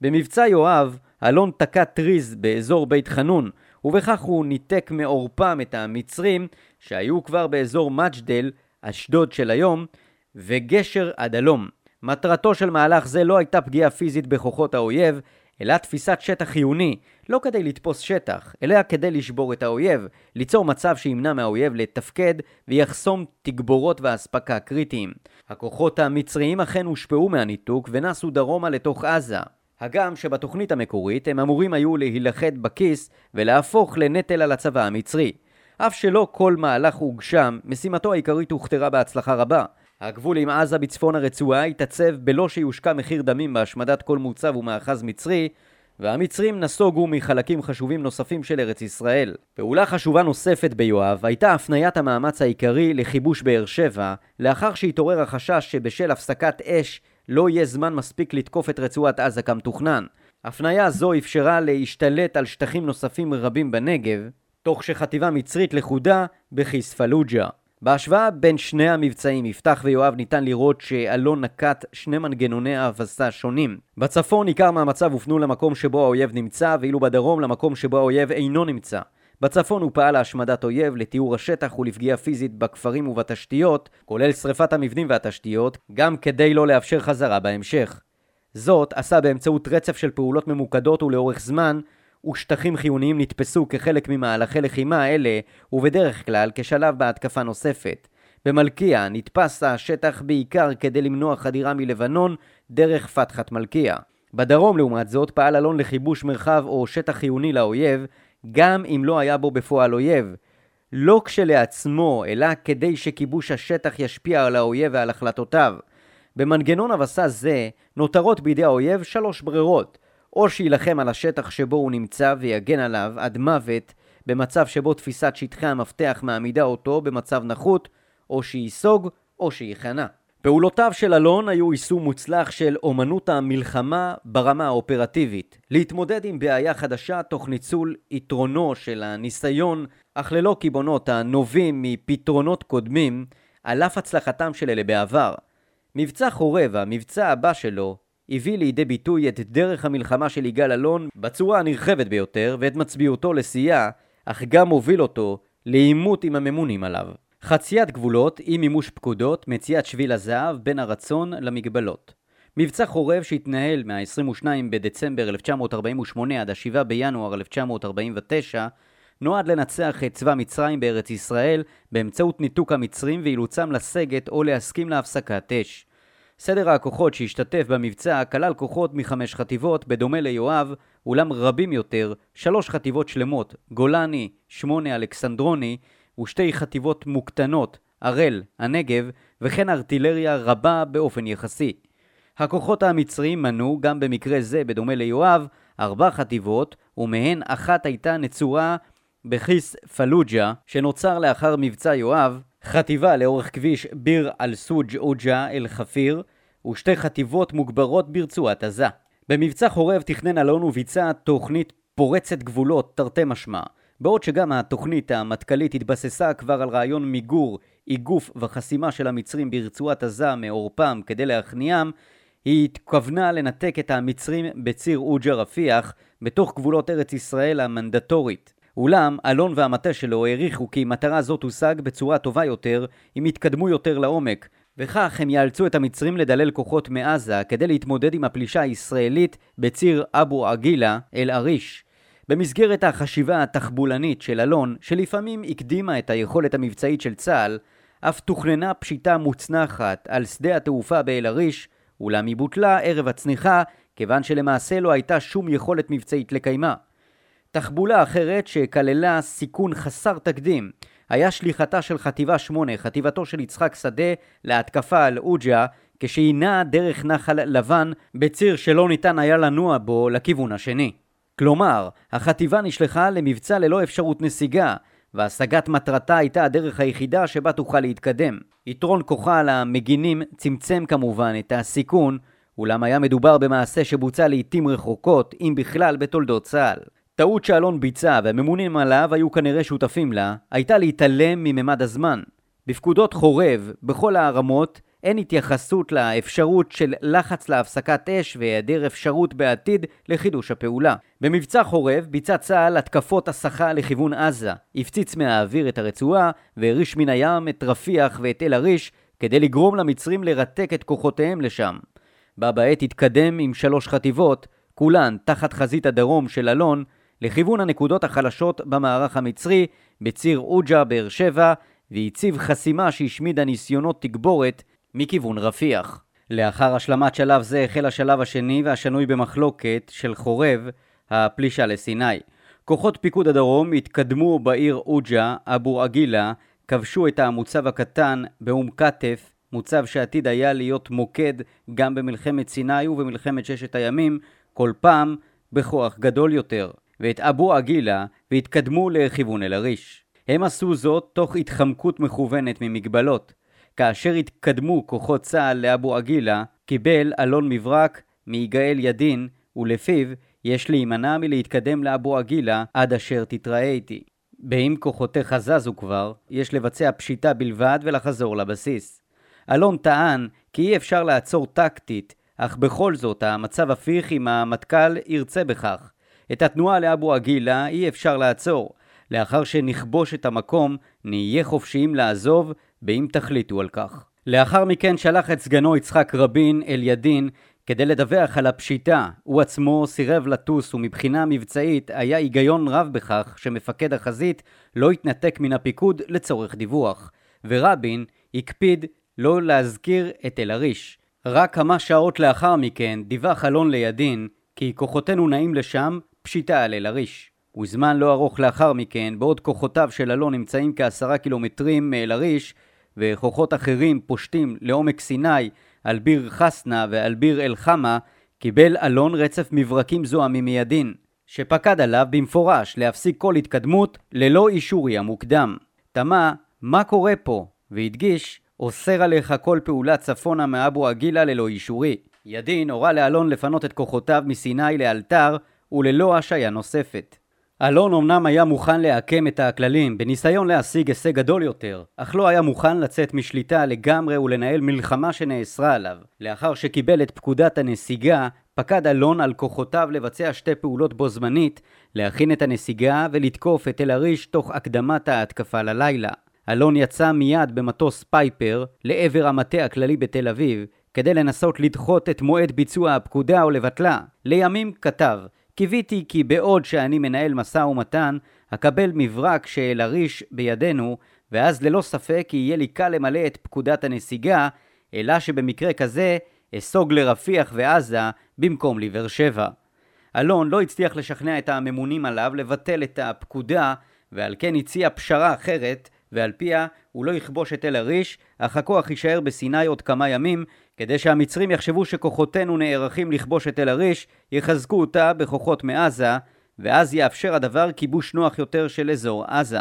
במבצע יואב, אלון תקע טריז באזור בית חנון, ובכך הוא ניתק מעורפם את המצרים, שהיו כבר באזור מג'דל, אשדוד של היום, וגשר עד הלום. מטרתו של מהלך זה לא הייתה פגיעה פיזית בכוחות האויב, אלא תפיסת שטח חיוני, לא כדי לתפוס שטח, אלא כדי לשבור את האויב, ליצור מצב שימנע מהאויב לתפקד ויחסום תגבורות ואספקה קריטיים. הכוחות המצריים אכן הושפעו מהניתוק ונסו דרומה לתוך עזה. הגם שבתוכנית המקורית הם אמורים היו להילכד בכיס ולהפוך לנטל על הצבא המצרי. אף שלא כל מהלך הוגשם, משימתו העיקרית הוכתרה בהצלחה רבה. הגבול עם עזה בצפון הרצועה התעצב בלא שיושקע מחיר דמים בהשמדת כל מוצב ומאחז מצרי, והמצרים נסוגו מחלקים חשובים נוספים של ארץ ישראל. פעולה חשובה נוספת ביואב הייתה הפניית המאמץ העיקרי לכיבוש באר שבע, לאחר שהתעורר החשש שבשל הפסקת אש לא יהיה זמן מספיק לתקוף את רצועת עזה כמתוכנן. הפניה זו אפשרה להשתלט על שטחים נוספים רבים בנגב, תוך שחטיבה מצרית לכודה בכיס פלוג'ה. בהשוואה בין שני המבצעים, יפתח ויואב, ניתן לראות שאלון נקט שני מנגנוני האבסה שונים. בצפון עיקר מהמצב הופנו למקום שבו האויב נמצא, ואילו בדרום למקום שבו האויב אינו נמצא. בצפון הוא פעל להשמדת אויב, לטיהור השטח ולפגיעה פיזית בכפרים ובתשתיות, כולל שרפת המבנים והתשתיות, גם כדי לא לאפשר חזרה בהמשך. זאת עשה באמצעות רצף של פעולות ממוקדות ולאורך זמן, ושטחים חיוניים נתפסו כחלק ממהלכי לחימה אלה, ובדרך כלל כשלב בהתקפה נוספת. במלכיה נתפס השטח בעיקר כדי למנוע חדירה מלבנון דרך פתחת מלכיה. בדרום לעומת זאת פעל אלון לכיבוש מרחב או שטח חיוני לאויב, גם אם לא היה בו בפועל אויב. לא כשלעצמו, אלא כדי שכיבוש השטח ישפיע על האויב ועל החלטותיו. במנגנון הבסה זה נותרות בידי האויב שלוש ברירות או שיילחם על השטח שבו הוא נמצא ויגן עליו עד מוות במצב שבו תפיסת שטחי המפתח מעמידה אותו במצב נחות, או שייסוג או שייכנע. פעולותיו של אלון היו יישום מוצלח של אומנות המלחמה ברמה האופרטיבית. להתמודד עם בעיה חדשה תוך ניצול יתרונו של הניסיון, אך ללא קיבעונות הנובעים מפתרונות קודמים, על אף הצלחתם של אלה בעבר. מבצע חורב, המבצע הבא שלו, הביא לידי ביטוי את דרך המלחמה של יגאל אלון בצורה הנרחבת ביותר ואת מצביעותו לשיאה, אך גם הוביל אותו לעימות עם הממונים עליו. חציית גבולות, אי מימוש פקודות, מציאת שביל הזהב בין הרצון למגבלות. מבצע חורב שהתנהל מה-22 בדצמבר 1948 עד ה-7 בינואר 1949 נועד לנצח את צבא מצרים בארץ ישראל באמצעות ניתוק המצרים ואילוצם לסגת או להסכים להפסקת אש. סדר הכוחות שהשתתף במבצע כלל כוחות מחמש חטיבות, בדומה ליואב, אולם רבים יותר, שלוש חטיבות שלמות, גולני, שמונה אלכסנדרוני, ושתי חטיבות מוקטנות, הראל, הנגב, וכן ארטילריה רבה באופן יחסי. הכוחות המצריים מנו, גם במקרה זה, בדומה ליואב, ארבע חטיבות, ומהן אחת הייתה נצורה בכיס פלוג'ה, שנוצר לאחר מבצע יואב, חטיבה לאורך כביש ביר אל-סוג' עוג'ה אל-חפיר, ושתי חטיבות מוגברות ברצועת עזה. במבצע חורב תכנן אלון וביצע תוכנית פורצת גבולות תרתי משמע, בעוד שגם התוכנית המטכ"לית התבססה כבר על רעיון מיגור, איגוף וחסימה של המצרים ברצועת עזה מעורפם כדי להכניעם, היא התכוונה לנתק את המצרים בציר עוג'ה רפיח בתוך גבולות ארץ ישראל המנדטורית. אולם אלון והמטה שלו העריכו כי מטרה זו תושג בצורה טובה יותר אם יתקדמו יותר לעומק, וכך הם יאלצו את המצרים לדלל כוחות מעזה כדי להתמודד עם הפלישה הישראלית בציר אבו עגילה אל עריש. במסגרת החשיבה התחבולנית של אלון, שלפעמים הקדימה את היכולת המבצעית של צה"ל, אף תוכננה פשיטה מוצנחת על שדה התעופה באל-עריש, אולם היא בוטלה ערב הצניחה, כיוון שלמעשה לא הייתה שום יכולת מבצעית לקיימה. תחבולה אחרת שכללה סיכון חסר תקדים היה שליחתה של חטיבה 8, חטיבתו של יצחק שדה, להתקפה על עוג'ה, כשהיא נעה דרך נחל לבן בציר שלא ניתן היה לנוע בו לכיוון השני. כלומר, החטיבה נשלחה למבצע ללא אפשרות נסיגה, והשגת מטרתה הייתה הדרך היחידה שבה תוכל להתקדם. יתרון כוחה על המגינים צמצם כמובן את הסיכון, אולם היה מדובר במעשה שבוצע לעיתים רחוקות, אם בכלל, בתולדות צה"ל. טעות שאלון ביצע והממונים עליו היו כנראה שותפים לה, הייתה להתעלם מממד הזמן. בפקודות חורב, בכל הרמות, אין התייחסות לאפשרות של לחץ להפסקת אש והיעדר אפשרות בעתיד לחידוש הפעולה. במבצע חורב ביצע צה"ל התקפות הסחה לכיוון עזה, הפציץ מהאוויר את הרצועה והריש מן הים את רפיח ואת אל עריש כדי לגרום למצרים לרתק את כוחותיהם לשם. בה בעת התקדם עם שלוש חטיבות, כולן תחת חזית הדרום של אלון, לכיוון הנקודות החלשות במערך המצרי, בציר עוג'ה, באר שבע, והציב חסימה שהשמידה ניסיונות תגבורת מכיוון רפיח. לאחר השלמת שלב זה החל השלב השני והשנוי במחלוקת של חורב, הפלישה לסיני. כוחות פיקוד הדרום התקדמו בעיר עוג'ה, אבו עגילה, כבשו את המוצב הקטן באום כתף, מוצב שעתיד היה להיות מוקד גם במלחמת סיני ובמלחמת ששת הימים, כל פעם בכוח גדול יותר. ואת אבו עגילה והתקדמו לכיוון אל-עריש. הם עשו זאת תוך התחמקות מכוונת ממגבלות. כאשר התקדמו כוחות צה"ל לאבו עגילה, קיבל אלון מברק מיגאל ידין, ולפיו יש להימנע מלהתקדם לאבו עגילה עד אשר תתראה איתי. באם כוחותיך זזו כבר, יש לבצע פשיטה בלבד ולחזור לבסיס. אלון טען כי אי אפשר לעצור טקטית, אך בכל זאת המצב הפיך אם המטכ"ל ירצה בכך. את התנועה לאבו עגילה אי אפשר לעצור. לאחר שנכבוש את המקום, נהיה חופשיים לעזוב, באם תחליטו על כך. לאחר מכן שלח את סגנו יצחק רבין אל ידין כדי לדווח על הפשיטה. הוא עצמו סירב לטוס ומבחינה מבצעית היה היגיון רב בכך שמפקד החזית לא התנתק מן הפיקוד לצורך דיווח. ורבין הקפיד לא להזכיר את אל-עריש. רק כמה שעות לאחר מכן דיווח אלון לידין כי כוחותינו נעים לשם פשיטה על אל-עריש. וזמן לא ארוך לאחר מכן, בעוד כוחותיו של אלון נמצאים כעשרה קילומטרים מאל-עריש, וכוחות אחרים פושטים לעומק סיני על ביר חסנה ועל ביר אל-חמה, קיבל אלון רצף מברקים זועמים מידין, שפקד עליו במפורש להפסיק כל התקדמות ללא אישורי המוקדם. תמה, מה קורה פה? והדגיש, אוסר עליך כל פעולה צפונה מאבו עגילה ללא אישורי. ידין הורה לאלון לפנות את כוחותיו מסיני לאלתר וללא השעיה נוספת. אלון אמנם היה מוכן לעקם את הכללים בניסיון להשיג הישג גדול יותר, אך לא היה מוכן לצאת משליטה לגמרי ולנהל מלחמה שנאסרה עליו. לאחר שקיבל את פקודת הנסיגה, פקד אלון על כוחותיו לבצע שתי פעולות בו זמנית, להכין את הנסיגה ולתקוף את תל אריש תוך הקדמת ההתקפה ללילה. אלון יצא מיד במטוס פייפר לעבר המטה הכללי בתל אביב, כדי לנסות לדחות את מועד ביצוע הפקודה או לבטלה. לימים כתב קיוויתי כי בעוד שאני מנהל משא ומתן, אקבל מברק של אריש בידינו, ואז ללא ספק יהיה לי קל למלא את פקודת הנסיגה, אלא שבמקרה כזה אסוג לרפיח ועזה במקום לבאר שבע. אלון לא הצליח לשכנע את הממונים עליו לבטל את הפקודה, ועל כן הציע פשרה אחרת, ועל פיה הוא לא יכבוש את אל-עריש, אך הכוח יישאר בסיני עוד כמה ימים, כדי שהמצרים יחשבו שכוחותינו נערכים לכבוש את אל-עריש, יחזקו אותה בכוחות מעזה, ואז יאפשר הדבר כיבוש נוח יותר של אזור עזה.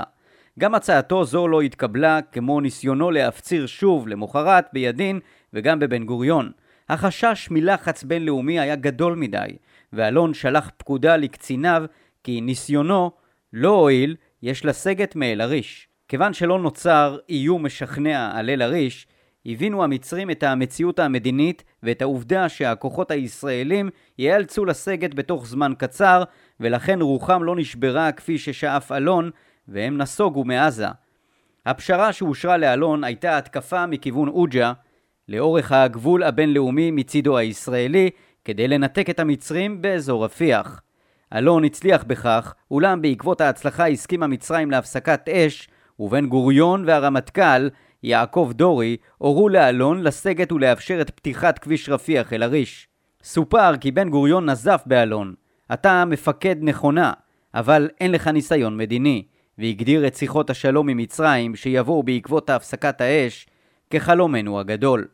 גם הצעתו זו לא התקבלה, כמו ניסיונו להפציר שוב למחרת בידין וגם בבן גוריון. החשש מלחץ בינלאומי היה גדול מדי, ואלון שלח פקודה לקציניו כי ניסיונו לא הועיל, יש לסגת מאל-עריש. כיוון שלא נוצר איום משכנע על אל-עריש, הבינו המצרים את המציאות המדינית ואת העובדה שהכוחות הישראלים ייאלצו לסגת בתוך זמן קצר, ולכן רוחם לא נשברה כפי ששאף אלון, והם נסוגו מעזה. הפשרה שאושרה לאלון הייתה התקפה מכיוון עוג'ה, לאורך הגבול הבינלאומי מצידו הישראלי, כדי לנתק את המצרים באזור רפיח. אלון הצליח בכך, אולם בעקבות ההצלחה הסכימה מצרים להפסקת אש, ובן גוריון והרמטכ"ל יעקב דורי, הורו לאלון לסגת ולאפשר את פתיחת כביש רפיח אל עריש. סופר כי בן גוריון נזף באלון, אתה מפקד נכונה, אבל אין לך ניסיון מדיני, והגדיר את שיחות השלום עם מצרים שיבואו בעקבות הפסקת האש כחלומנו הגדול.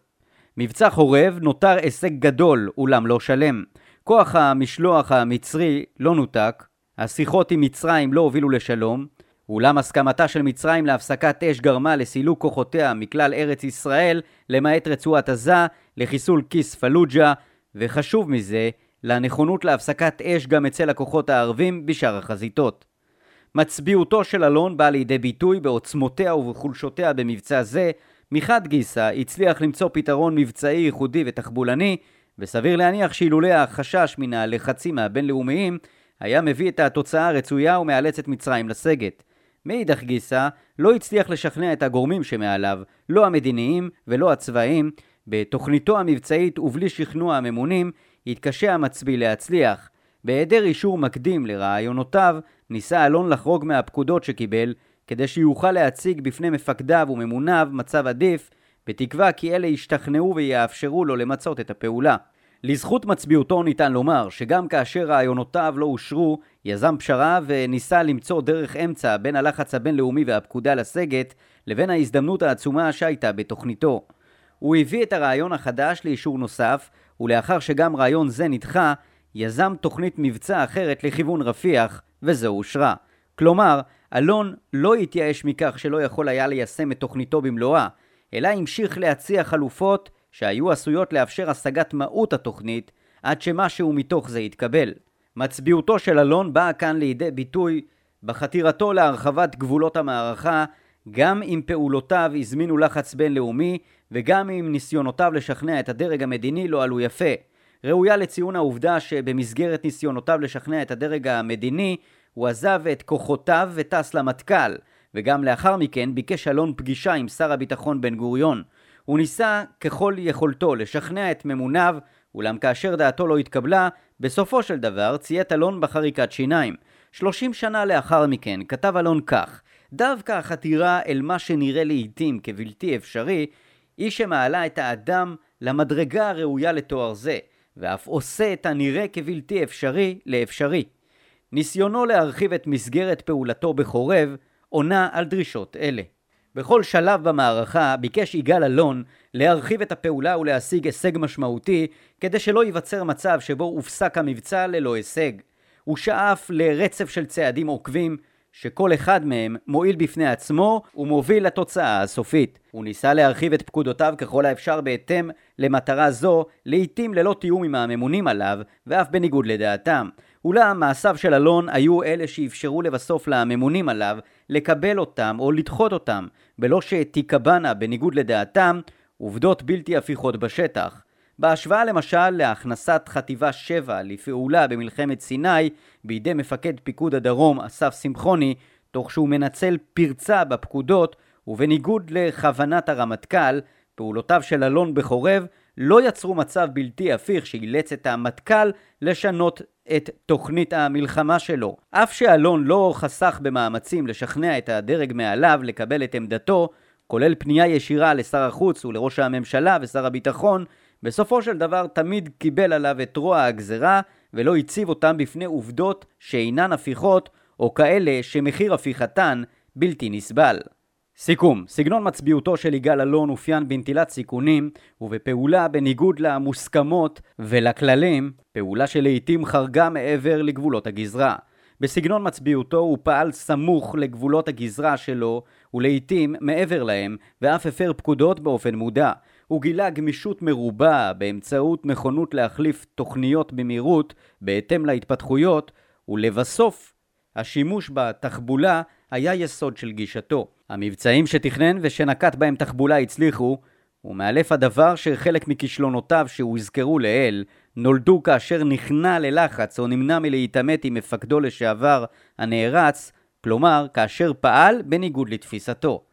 מבצע חורב נותר הישג גדול, אולם לא שלם. כוח המשלוח המצרי לא נותק, השיחות עם מצרים לא הובילו לשלום, אולם הסכמתה של מצרים להפסקת אש גרמה לסילוק כוחותיה מכלל ארץ ישראל, למעט רצועת עזה, לחיסול כיס פלוג'ה, וחשוב מזה, לנכונות להפסקת אש גם אצל הכוחות הערבים בשאר החזיתות. מצביעותו של אלון באה לידי ביטוי בעוצמותיה ובחולשותיה במבצע זה, מחד גיסא הצליח למצוא פתרון מבצעי ייחודי ותחבולני, וסביר להניח שאילולא החשש מן הלחצים הבינלאומיים, היה מביא את התוצאה הרצויה ומאלץ את מצרים לסגת. מאידך גיסא, לא הצליח לשכנע את הגורמים שמעליו, לא המדיניים ולא הצבאיים, בתוכניתו המבצעית ובלי שכנוע הממונים, התקשה המצביא להצליח. בהיעדר אישור מקדים לרעיונותיו, ניסה אלון לחרוג מהפקודות שקיבל, כדי שיוכל להציג בפני מפקדיו וממוניו מצב עדיף, בתקווה כי אלה ישתכנעו ויאפשרו לו למצות את הפעולה. לזכות מצביעותו ניתן לומר שגם כאשר רעיונותיו לא אושרו, יזם פשרה וניסה למצוא דרך אמצע בין הלחץ הבינלאומי והפקודה לסגת, לבין ההזדמנות העצומה שהייתה בתוכניתו. הוא הביא את הרעיון החדש לאישור נוסף, ולאחר שגם רעיון זה נדחה, יזם תוכנית מבצע אחרת לכיוון רפיח, וזו אושרה. כלומר, אלון לא התייאש מכך שלא יכול היה ליישם את תוכניתו במלואה, אלא המשיך להציע חלופות שהיו עשויות לאפשר השגת מהות התוכנית עד שמשהו מתוך זה יתקבל. מצביעותו של אלון באה כאן לידי ביטוי בחתירתו להרחבת גבולות המערכה גם אם פעולותיו הזמינו לחץ בינלאומי וגם אם ניסיונותיו לשכנע את הדרג המדיני לא עלו יפה. ראויה לציון העובדה שבמסגרת ניסיונותיו לשכנע את הדרג המדיני הוא עזב את כוחותיו וטס למטכ"ל וגם לאחר מכן ביקש אלון פגישה עם שר הביטחון בן גוריון. הוא ניסה ככל יכולתו לשכנע את ממוניו, אולם כאשר דעתו לא התקבלה, בסופו של דבר ציית אלון בחריקת שיניים. שלושים שנה לאחר מכן כתב אלון כך: דווקא החתירה אל מה שנראה לעיתים כבלתי אפשרי, היא שמעלה את האדם למדרגה הראויה לתואר זה, ואף עושה את הנראה כבלתי אפשרי לאפשרי. ניסיונו להרחיב את מסגרת פעולתו בחורב עונה על דרישות אלה. בכל שלב במערכה ביקש יגאל אלון להרחיב את הפעולה ולהשיג הישג משמעותי כדי שלא ייווצר מצב שבו הופסק המבצע ללא הישג. הוא שאף לרצף של צעדים עוקבים שכל אחד מהם מועיל בפני עצמו ומוביל לתוצאה הסופית. הוא ניסה להרחיב את פקודותיו ככל האפשר בהתאם למטרה זו, לעיתים ללא תיאום עם הממונים עליו, ואף בניגוד לדעתם. אולם מעשיו של אלון היו אלה שאפשרו לבסוף לממונים עליו לקבל אותם או לדחות אותם, בלא שתיקבענה בניגוד לדעתם עובדות בלתי הפיכות בשטח. בהשוואה למשל להכנסת חטיבה 7 לפעולה במלחמת סיני בידי מפקד פיקוד הדרום אסף שמחוני, תוך שהוא מנצל פרצה בפקודות ובניגוד לכוונת הרמטכ"ל, פעולותיו של אלון בחורב לא יצרו מצב בלתי הפיך שאילץ את המטכ"ל לשנות את תוכנית המלחמה שלו. אף שאלון לא חסך במאמצים לשכנע את הדרג מעליו לקבל את עמדתו, כולל פנייה ישירה לשר החוץ ולראש הממשלה ושר הביטחון, בסופו של דבר תמיד קיבל עליו את רוע הגזרה ולא הציב אותם בפני עובדות שאינן הפיכות או כאלה שמחיר הפיכתן בלתי נסבל. סיכום, סגנון מצביעותו של יגאל אלון אופיין בנטילת סיכונים ובפעולה בניגוד למוסכמות ולכללים, פעולה שלעיתים חרגה מעבר לגבולות הגזרה. בסגנון מצביעותו הוא פעל סמוך לגבולות הגזרה שלו ולעיתים מעבר להם ואף הפר פקודות באופן מודע. הוא גילה גמישות מרובה באמצעות נכונות להחליף תוכניות במהירות בהתאם להתפתחויות ולבסוף השימוש בתחבולה היה יסוד של גישתו. המבצעים שתכנן ושנקט בהם תחבולה הצליחו, ומאלף הדבר שחלק מכישלונותיו שהוזכרו לעיל, נולדו כאשר נכנע ללחץ או נמנע מלהתעמת עם מפקדו לשעבר הנערץ, כלומר, כאשר פעל בניגוד לתפיסתו.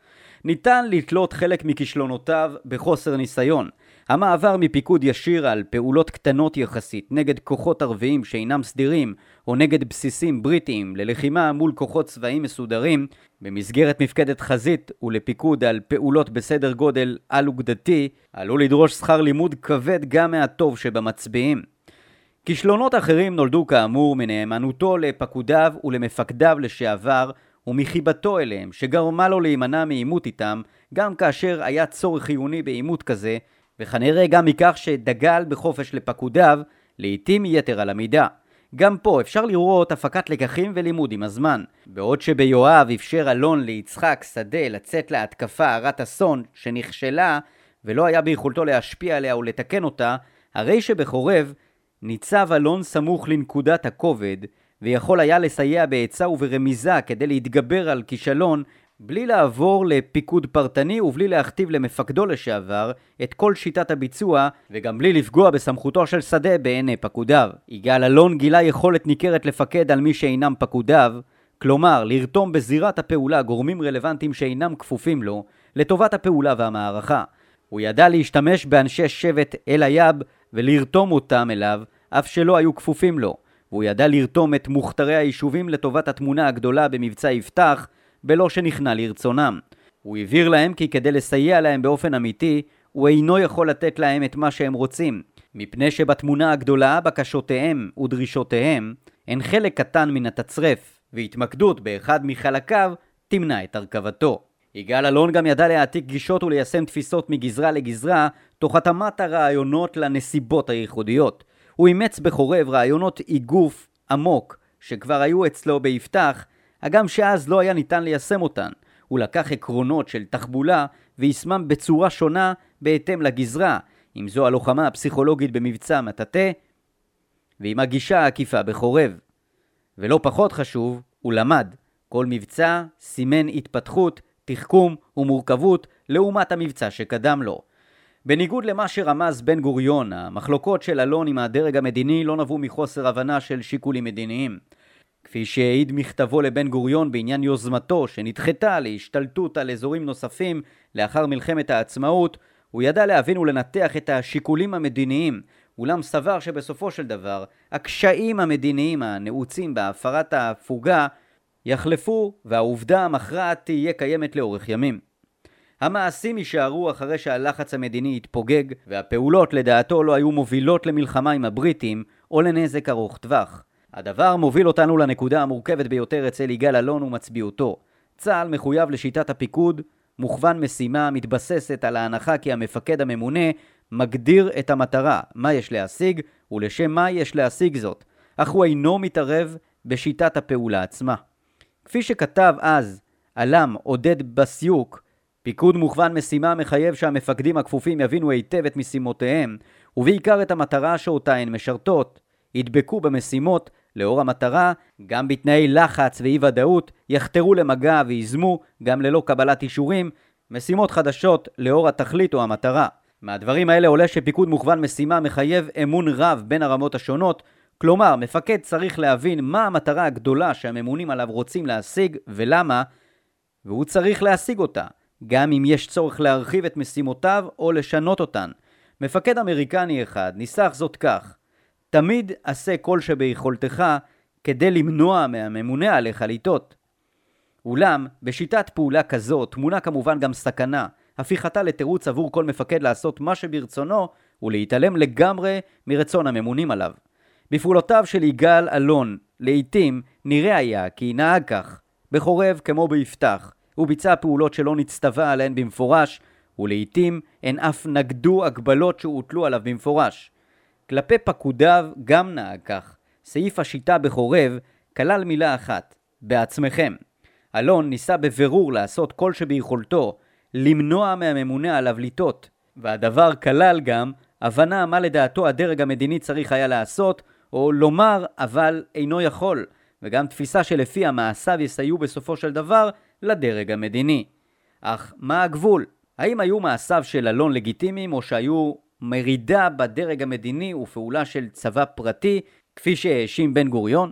ניתן לתלות חלק מכישלונותיו בחוסר ניסיון, המעבר מפיקוד ישיר על פעולות קטנות יחסית נגד כוחות ערביים שאינם סדירים או נגד בסיסים בריטיים ללחימה מול כוחות צבאיים מסודרים במסגרת מפקדת חזית ולפיקוד על פעולות בסדר גודל על-אוגדתי עלול לדרוש שכר לימוד כבד גם מהטוב שבמצביעים. כישלונות אחרים נולדו כאמור מנאמנותו לפקודיו ולמפקדיו לשעבר ומחיבתו אליהם שגרמה לו להימנע מעימות איתם גם כאשר היה צורך חיוני בעימות כזה וכנראה גם מכך שדגל בחופש לפקודיו, לעתים יתר על המידה. גם פה אפשר לראות הפקת לקחים ולימוד עם הזמן. בעוד שביואב אפשר אלון ליצחק שדה לצאת להתקפה הרת אסון שנכשלה ולא היה ביכולתו להשפיע עליה ולתקן אותה, הרי שבחורב ניצב אלון סמוך לנקודת הכובד ויכול היה לסייע בעצה וברמיזה כדי להתגבר על כישלון בלי לעבור לפיקוד פרטני ובלי להכתיב למפקדו לשעבר את כל שיטת הביצוע וגם בלי לפגוע בסמכותו של שדה בעיני פקודיו. יגאל אלון גילה יכולת ניכרת לפקד על מי שאינם פקודיו, כלומר לרתום בזירת הפעולה גורמים רלוונטיים שאינם כפופים לו לטובת הפעולה והמערכה. הוא ידע להשתמש באנשי שבט אל היב ולרתום אותם אליו אף שלא היו כפופים לו. והוא ידע לרתום את מוכתרי היישובים לטובת התמונה הגדולה במבצע יפתח בלא שנכנע לרצונם. הוא הבהיר להם כי כדי לסייע להם באופן אמיתי, הוא אינו יכול לתת להם את מה שהם רוצים, מפני שבתמונה הגדולה בקשותיהם ודרישותיהם הן חלק קטן מן התצרף, והתמקדות באחד מחלקיו תמנע את הרכבתו. יגאל אלון גם ידע להעתיק גישות וליישם תפיסות מגזרה לגזרה, תוך התאמת הרעיונות לנסיבות הייחודיות. הוא אימץ בחורב רעיונות איגוף עמוק, שכבר היו אצלו ביפתח, הגם שאז לא היה ניתן ליישם אותן. הוא לקח עקרונות של תחבולה ויישמם בצורה שונה בהתאם לגזרה, אם זו הלוחמה הפסיכולוגית במבצע מטאטא, ועם הגישה העקיפה בחורב. ולא פחות חשוב, הוא למד. כל מבצע סימן התפתחות, תחכום ומורכבות לעומת המבצע שקדם לו. בניגוד למה שרמז בן גוריון, המחלוקות של אלון עם הדרג המדיני לא נבעו מחוסר הבנה של שיקולים מדיניים. כפי שהעיד מכתבו לבן גוריון בעניין יוזמתו שנדחתה להשתלטות על אזורים נוספים לאחר מלחמת העצמאות, הוא ידע להבין ולנתח את השיקולים המדיניים, אולם סבר שבסופו של דבר הקשיים המדיניים הנעוצים בהפרת ההפוגה יחלפו והעובדה המכרעת תהיה קיימת לאורך ימים. המעשים יישארו אחרי שהלחץ המדיני יתפוגג והפעולות לדעתו לא היו מובילות למלחמה עם הבריטים או לנזק ארוך טווח. הדבר מוביל אותנו לנקודה המורכבת ביותר אצל יגאל אלון ומצביעותו. צה"ל מחויב לשיטת הפיקוד, מוכוון משימה המתבססת על ההנחה כי המפקד הממונה מגדיר את המטרה, מה יש להשיג ולשם מה יש להשיג זאת, אך הוא אינו מתערב בשיטת הפעולה עצמה. כפי שכתב אז עלם עודד בסיוק, פיקוד מוכוון משימה מחייב שהמפקדים הכפופים יבינו היטב את משימותיהם, ובעיקר את המטרה שאותה הן משרתות, ידבקו במשימות לאור המטרה, גם בתנאי לחץ ואי ודאות, יחתרו למגע ויזמו, גם ללא קבלת אישורים, משימות חדשות לאור התכלית או המטרה. מהדברים האלה עולה שפיקוד מוכוון משימה מחייב אמון רב בין הרמות השונות, כלומר, מפקד צריך להבין מה המטרה הגדולה שהממונים עליו רוצים להשיג ולמה, והוא צריך להשיג אותה, גם אם יש צורך להרחיב את משימותיו או לשנות אותן. מפקד אמריקני אחד ניסח זאת כך: תמיד עשה כל שביכולתך כדי למנוע מהממונה עליך לטעות. אולם, בשיטת פעולה כזו טמונה כמובן גם סכנה, הפיכתה לתירוץ עבור כל מפקד לעשות מה שברצונו ולהתעלם לגמרי מרצון הממונים עליו. בפעולותיו של יגאל אלון, לעתים נראה היה כי נהג כך, בחורב כמו ביפתח, הוא ביצע פעולות שלא נצטווה עליהן במפורש, ולעתים הן אף נגדו הגבלות שהוטלו עליו במפורש. כלפי פקודיו גם נהג כך. סעיף השיטה בחורב כלל מילה אחת, בעצמכם. אלון ניסה בבירור לעשות כל שביכולתו למנוע מהממונה עליו לטעות, והדבר כלל גם הבנה מה לדעתו הדרג המדיני צריך היה לעשות, או לומר אבל אינו יכול, וגם תפיסה שלפיה מעשיו יסייעו בסופו של דבר לדרג המדיני. אך מה הגבול? האם היו מעשיו של אלון לגיטימיים או שהיו מרידה בדרג המדיני ופעולה של צבא פרטי, כפי שהאשים בן גוריון?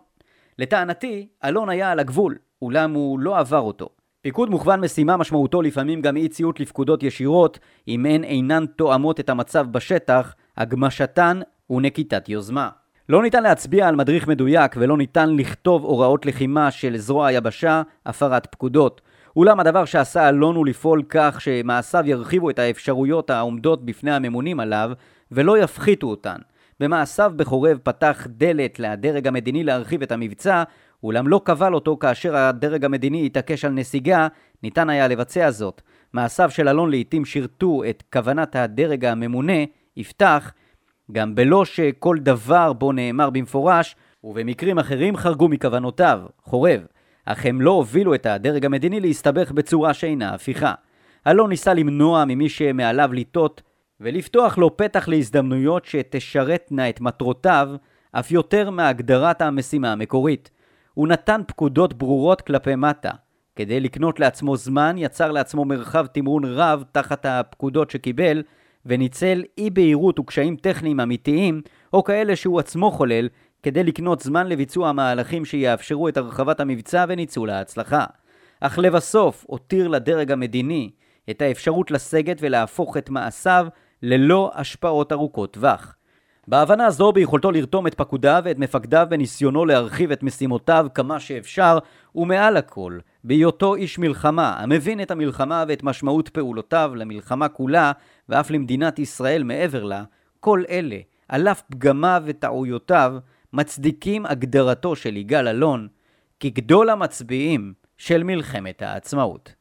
לטענתי, אלון היה על הגבול, אולם הוא לא עבר אותו. פיקוד מוכוון משימה משמעותו לפעמים גם אי ציות לפקודות ישירות, אם הן אינן תואמות את המצב בשטח, הגמשתן ונקיטת יוזמה. לא ניתן להצביע על מדריך מדויק ולא ניתן לכתוב הוראות לחימה של זרוע היבשה, הפרת פקודות. אולם הדבר שעשה אלון הוא לפעול כך שמעשיו ירחיבו את האפשרויות העומדות בפני הממונים עליו ולא יפחיתו אותן. במעשיו בחורב פתח דלת לדרג המדיני להרחיב את המבצע, אולם לא קבל אותו כאשר הדרג המדיני התעקש על נסיגה, ניתן היה לבצע זאת. מעשיו של אלון לעתים שירתו את כוונת הדרג הממונה, יפתח, גם בלא שכל דבר בו נאמר במפורש, ובמקרים אחרים חרגו מכוונותיו, חורב. אך הם לא הובילו את הדרג המדיני להסתבך בצורה שאינה הפיכה. אלון ניסה למנוע ממי שמעליו לטעות ולפתוח לו פתח להזדמנויות שתשרתנה את מטרותיו אף יותר מהגדרת המשימה המקורית. הוא נתן פקודות ברורות כלפי מטה. כדי לקנות לעצמו זמן, יצר לעצמו מרחב תמרון רב תחת הפקודות שקיבל, וניצל אי בהירות וקשיים טכניים אמיתיים, או כאלה שהוא עצמו חולל, כדי לקנות זמן לביצוע המהלכים שיאפשרו את הרחבת המבצע וניצול ההצלחה. אך לבסוף הותיר לדרג המדיני את האפשרות לסגת ולהפוך את מעשיו ללא השפעות ארוכות טווח. בהבנה זו ביכולתו לרתום את פקודיו ואת מפקדיו בניסיונו להרחיב את משימותיו כמה שאפשר, ומעל הכל, בהיותו איש מלחמה, המבין את המלחמה ואת משמעות פעולותיו למלחמה כולה, ואף למדינת ישראל מעבר לה, כל אלה, על אף פגמיו וטעויותיו, מצדיקים הגדרתו של יגאל אלון כגדול המצביעים של מלחמת העצמאות.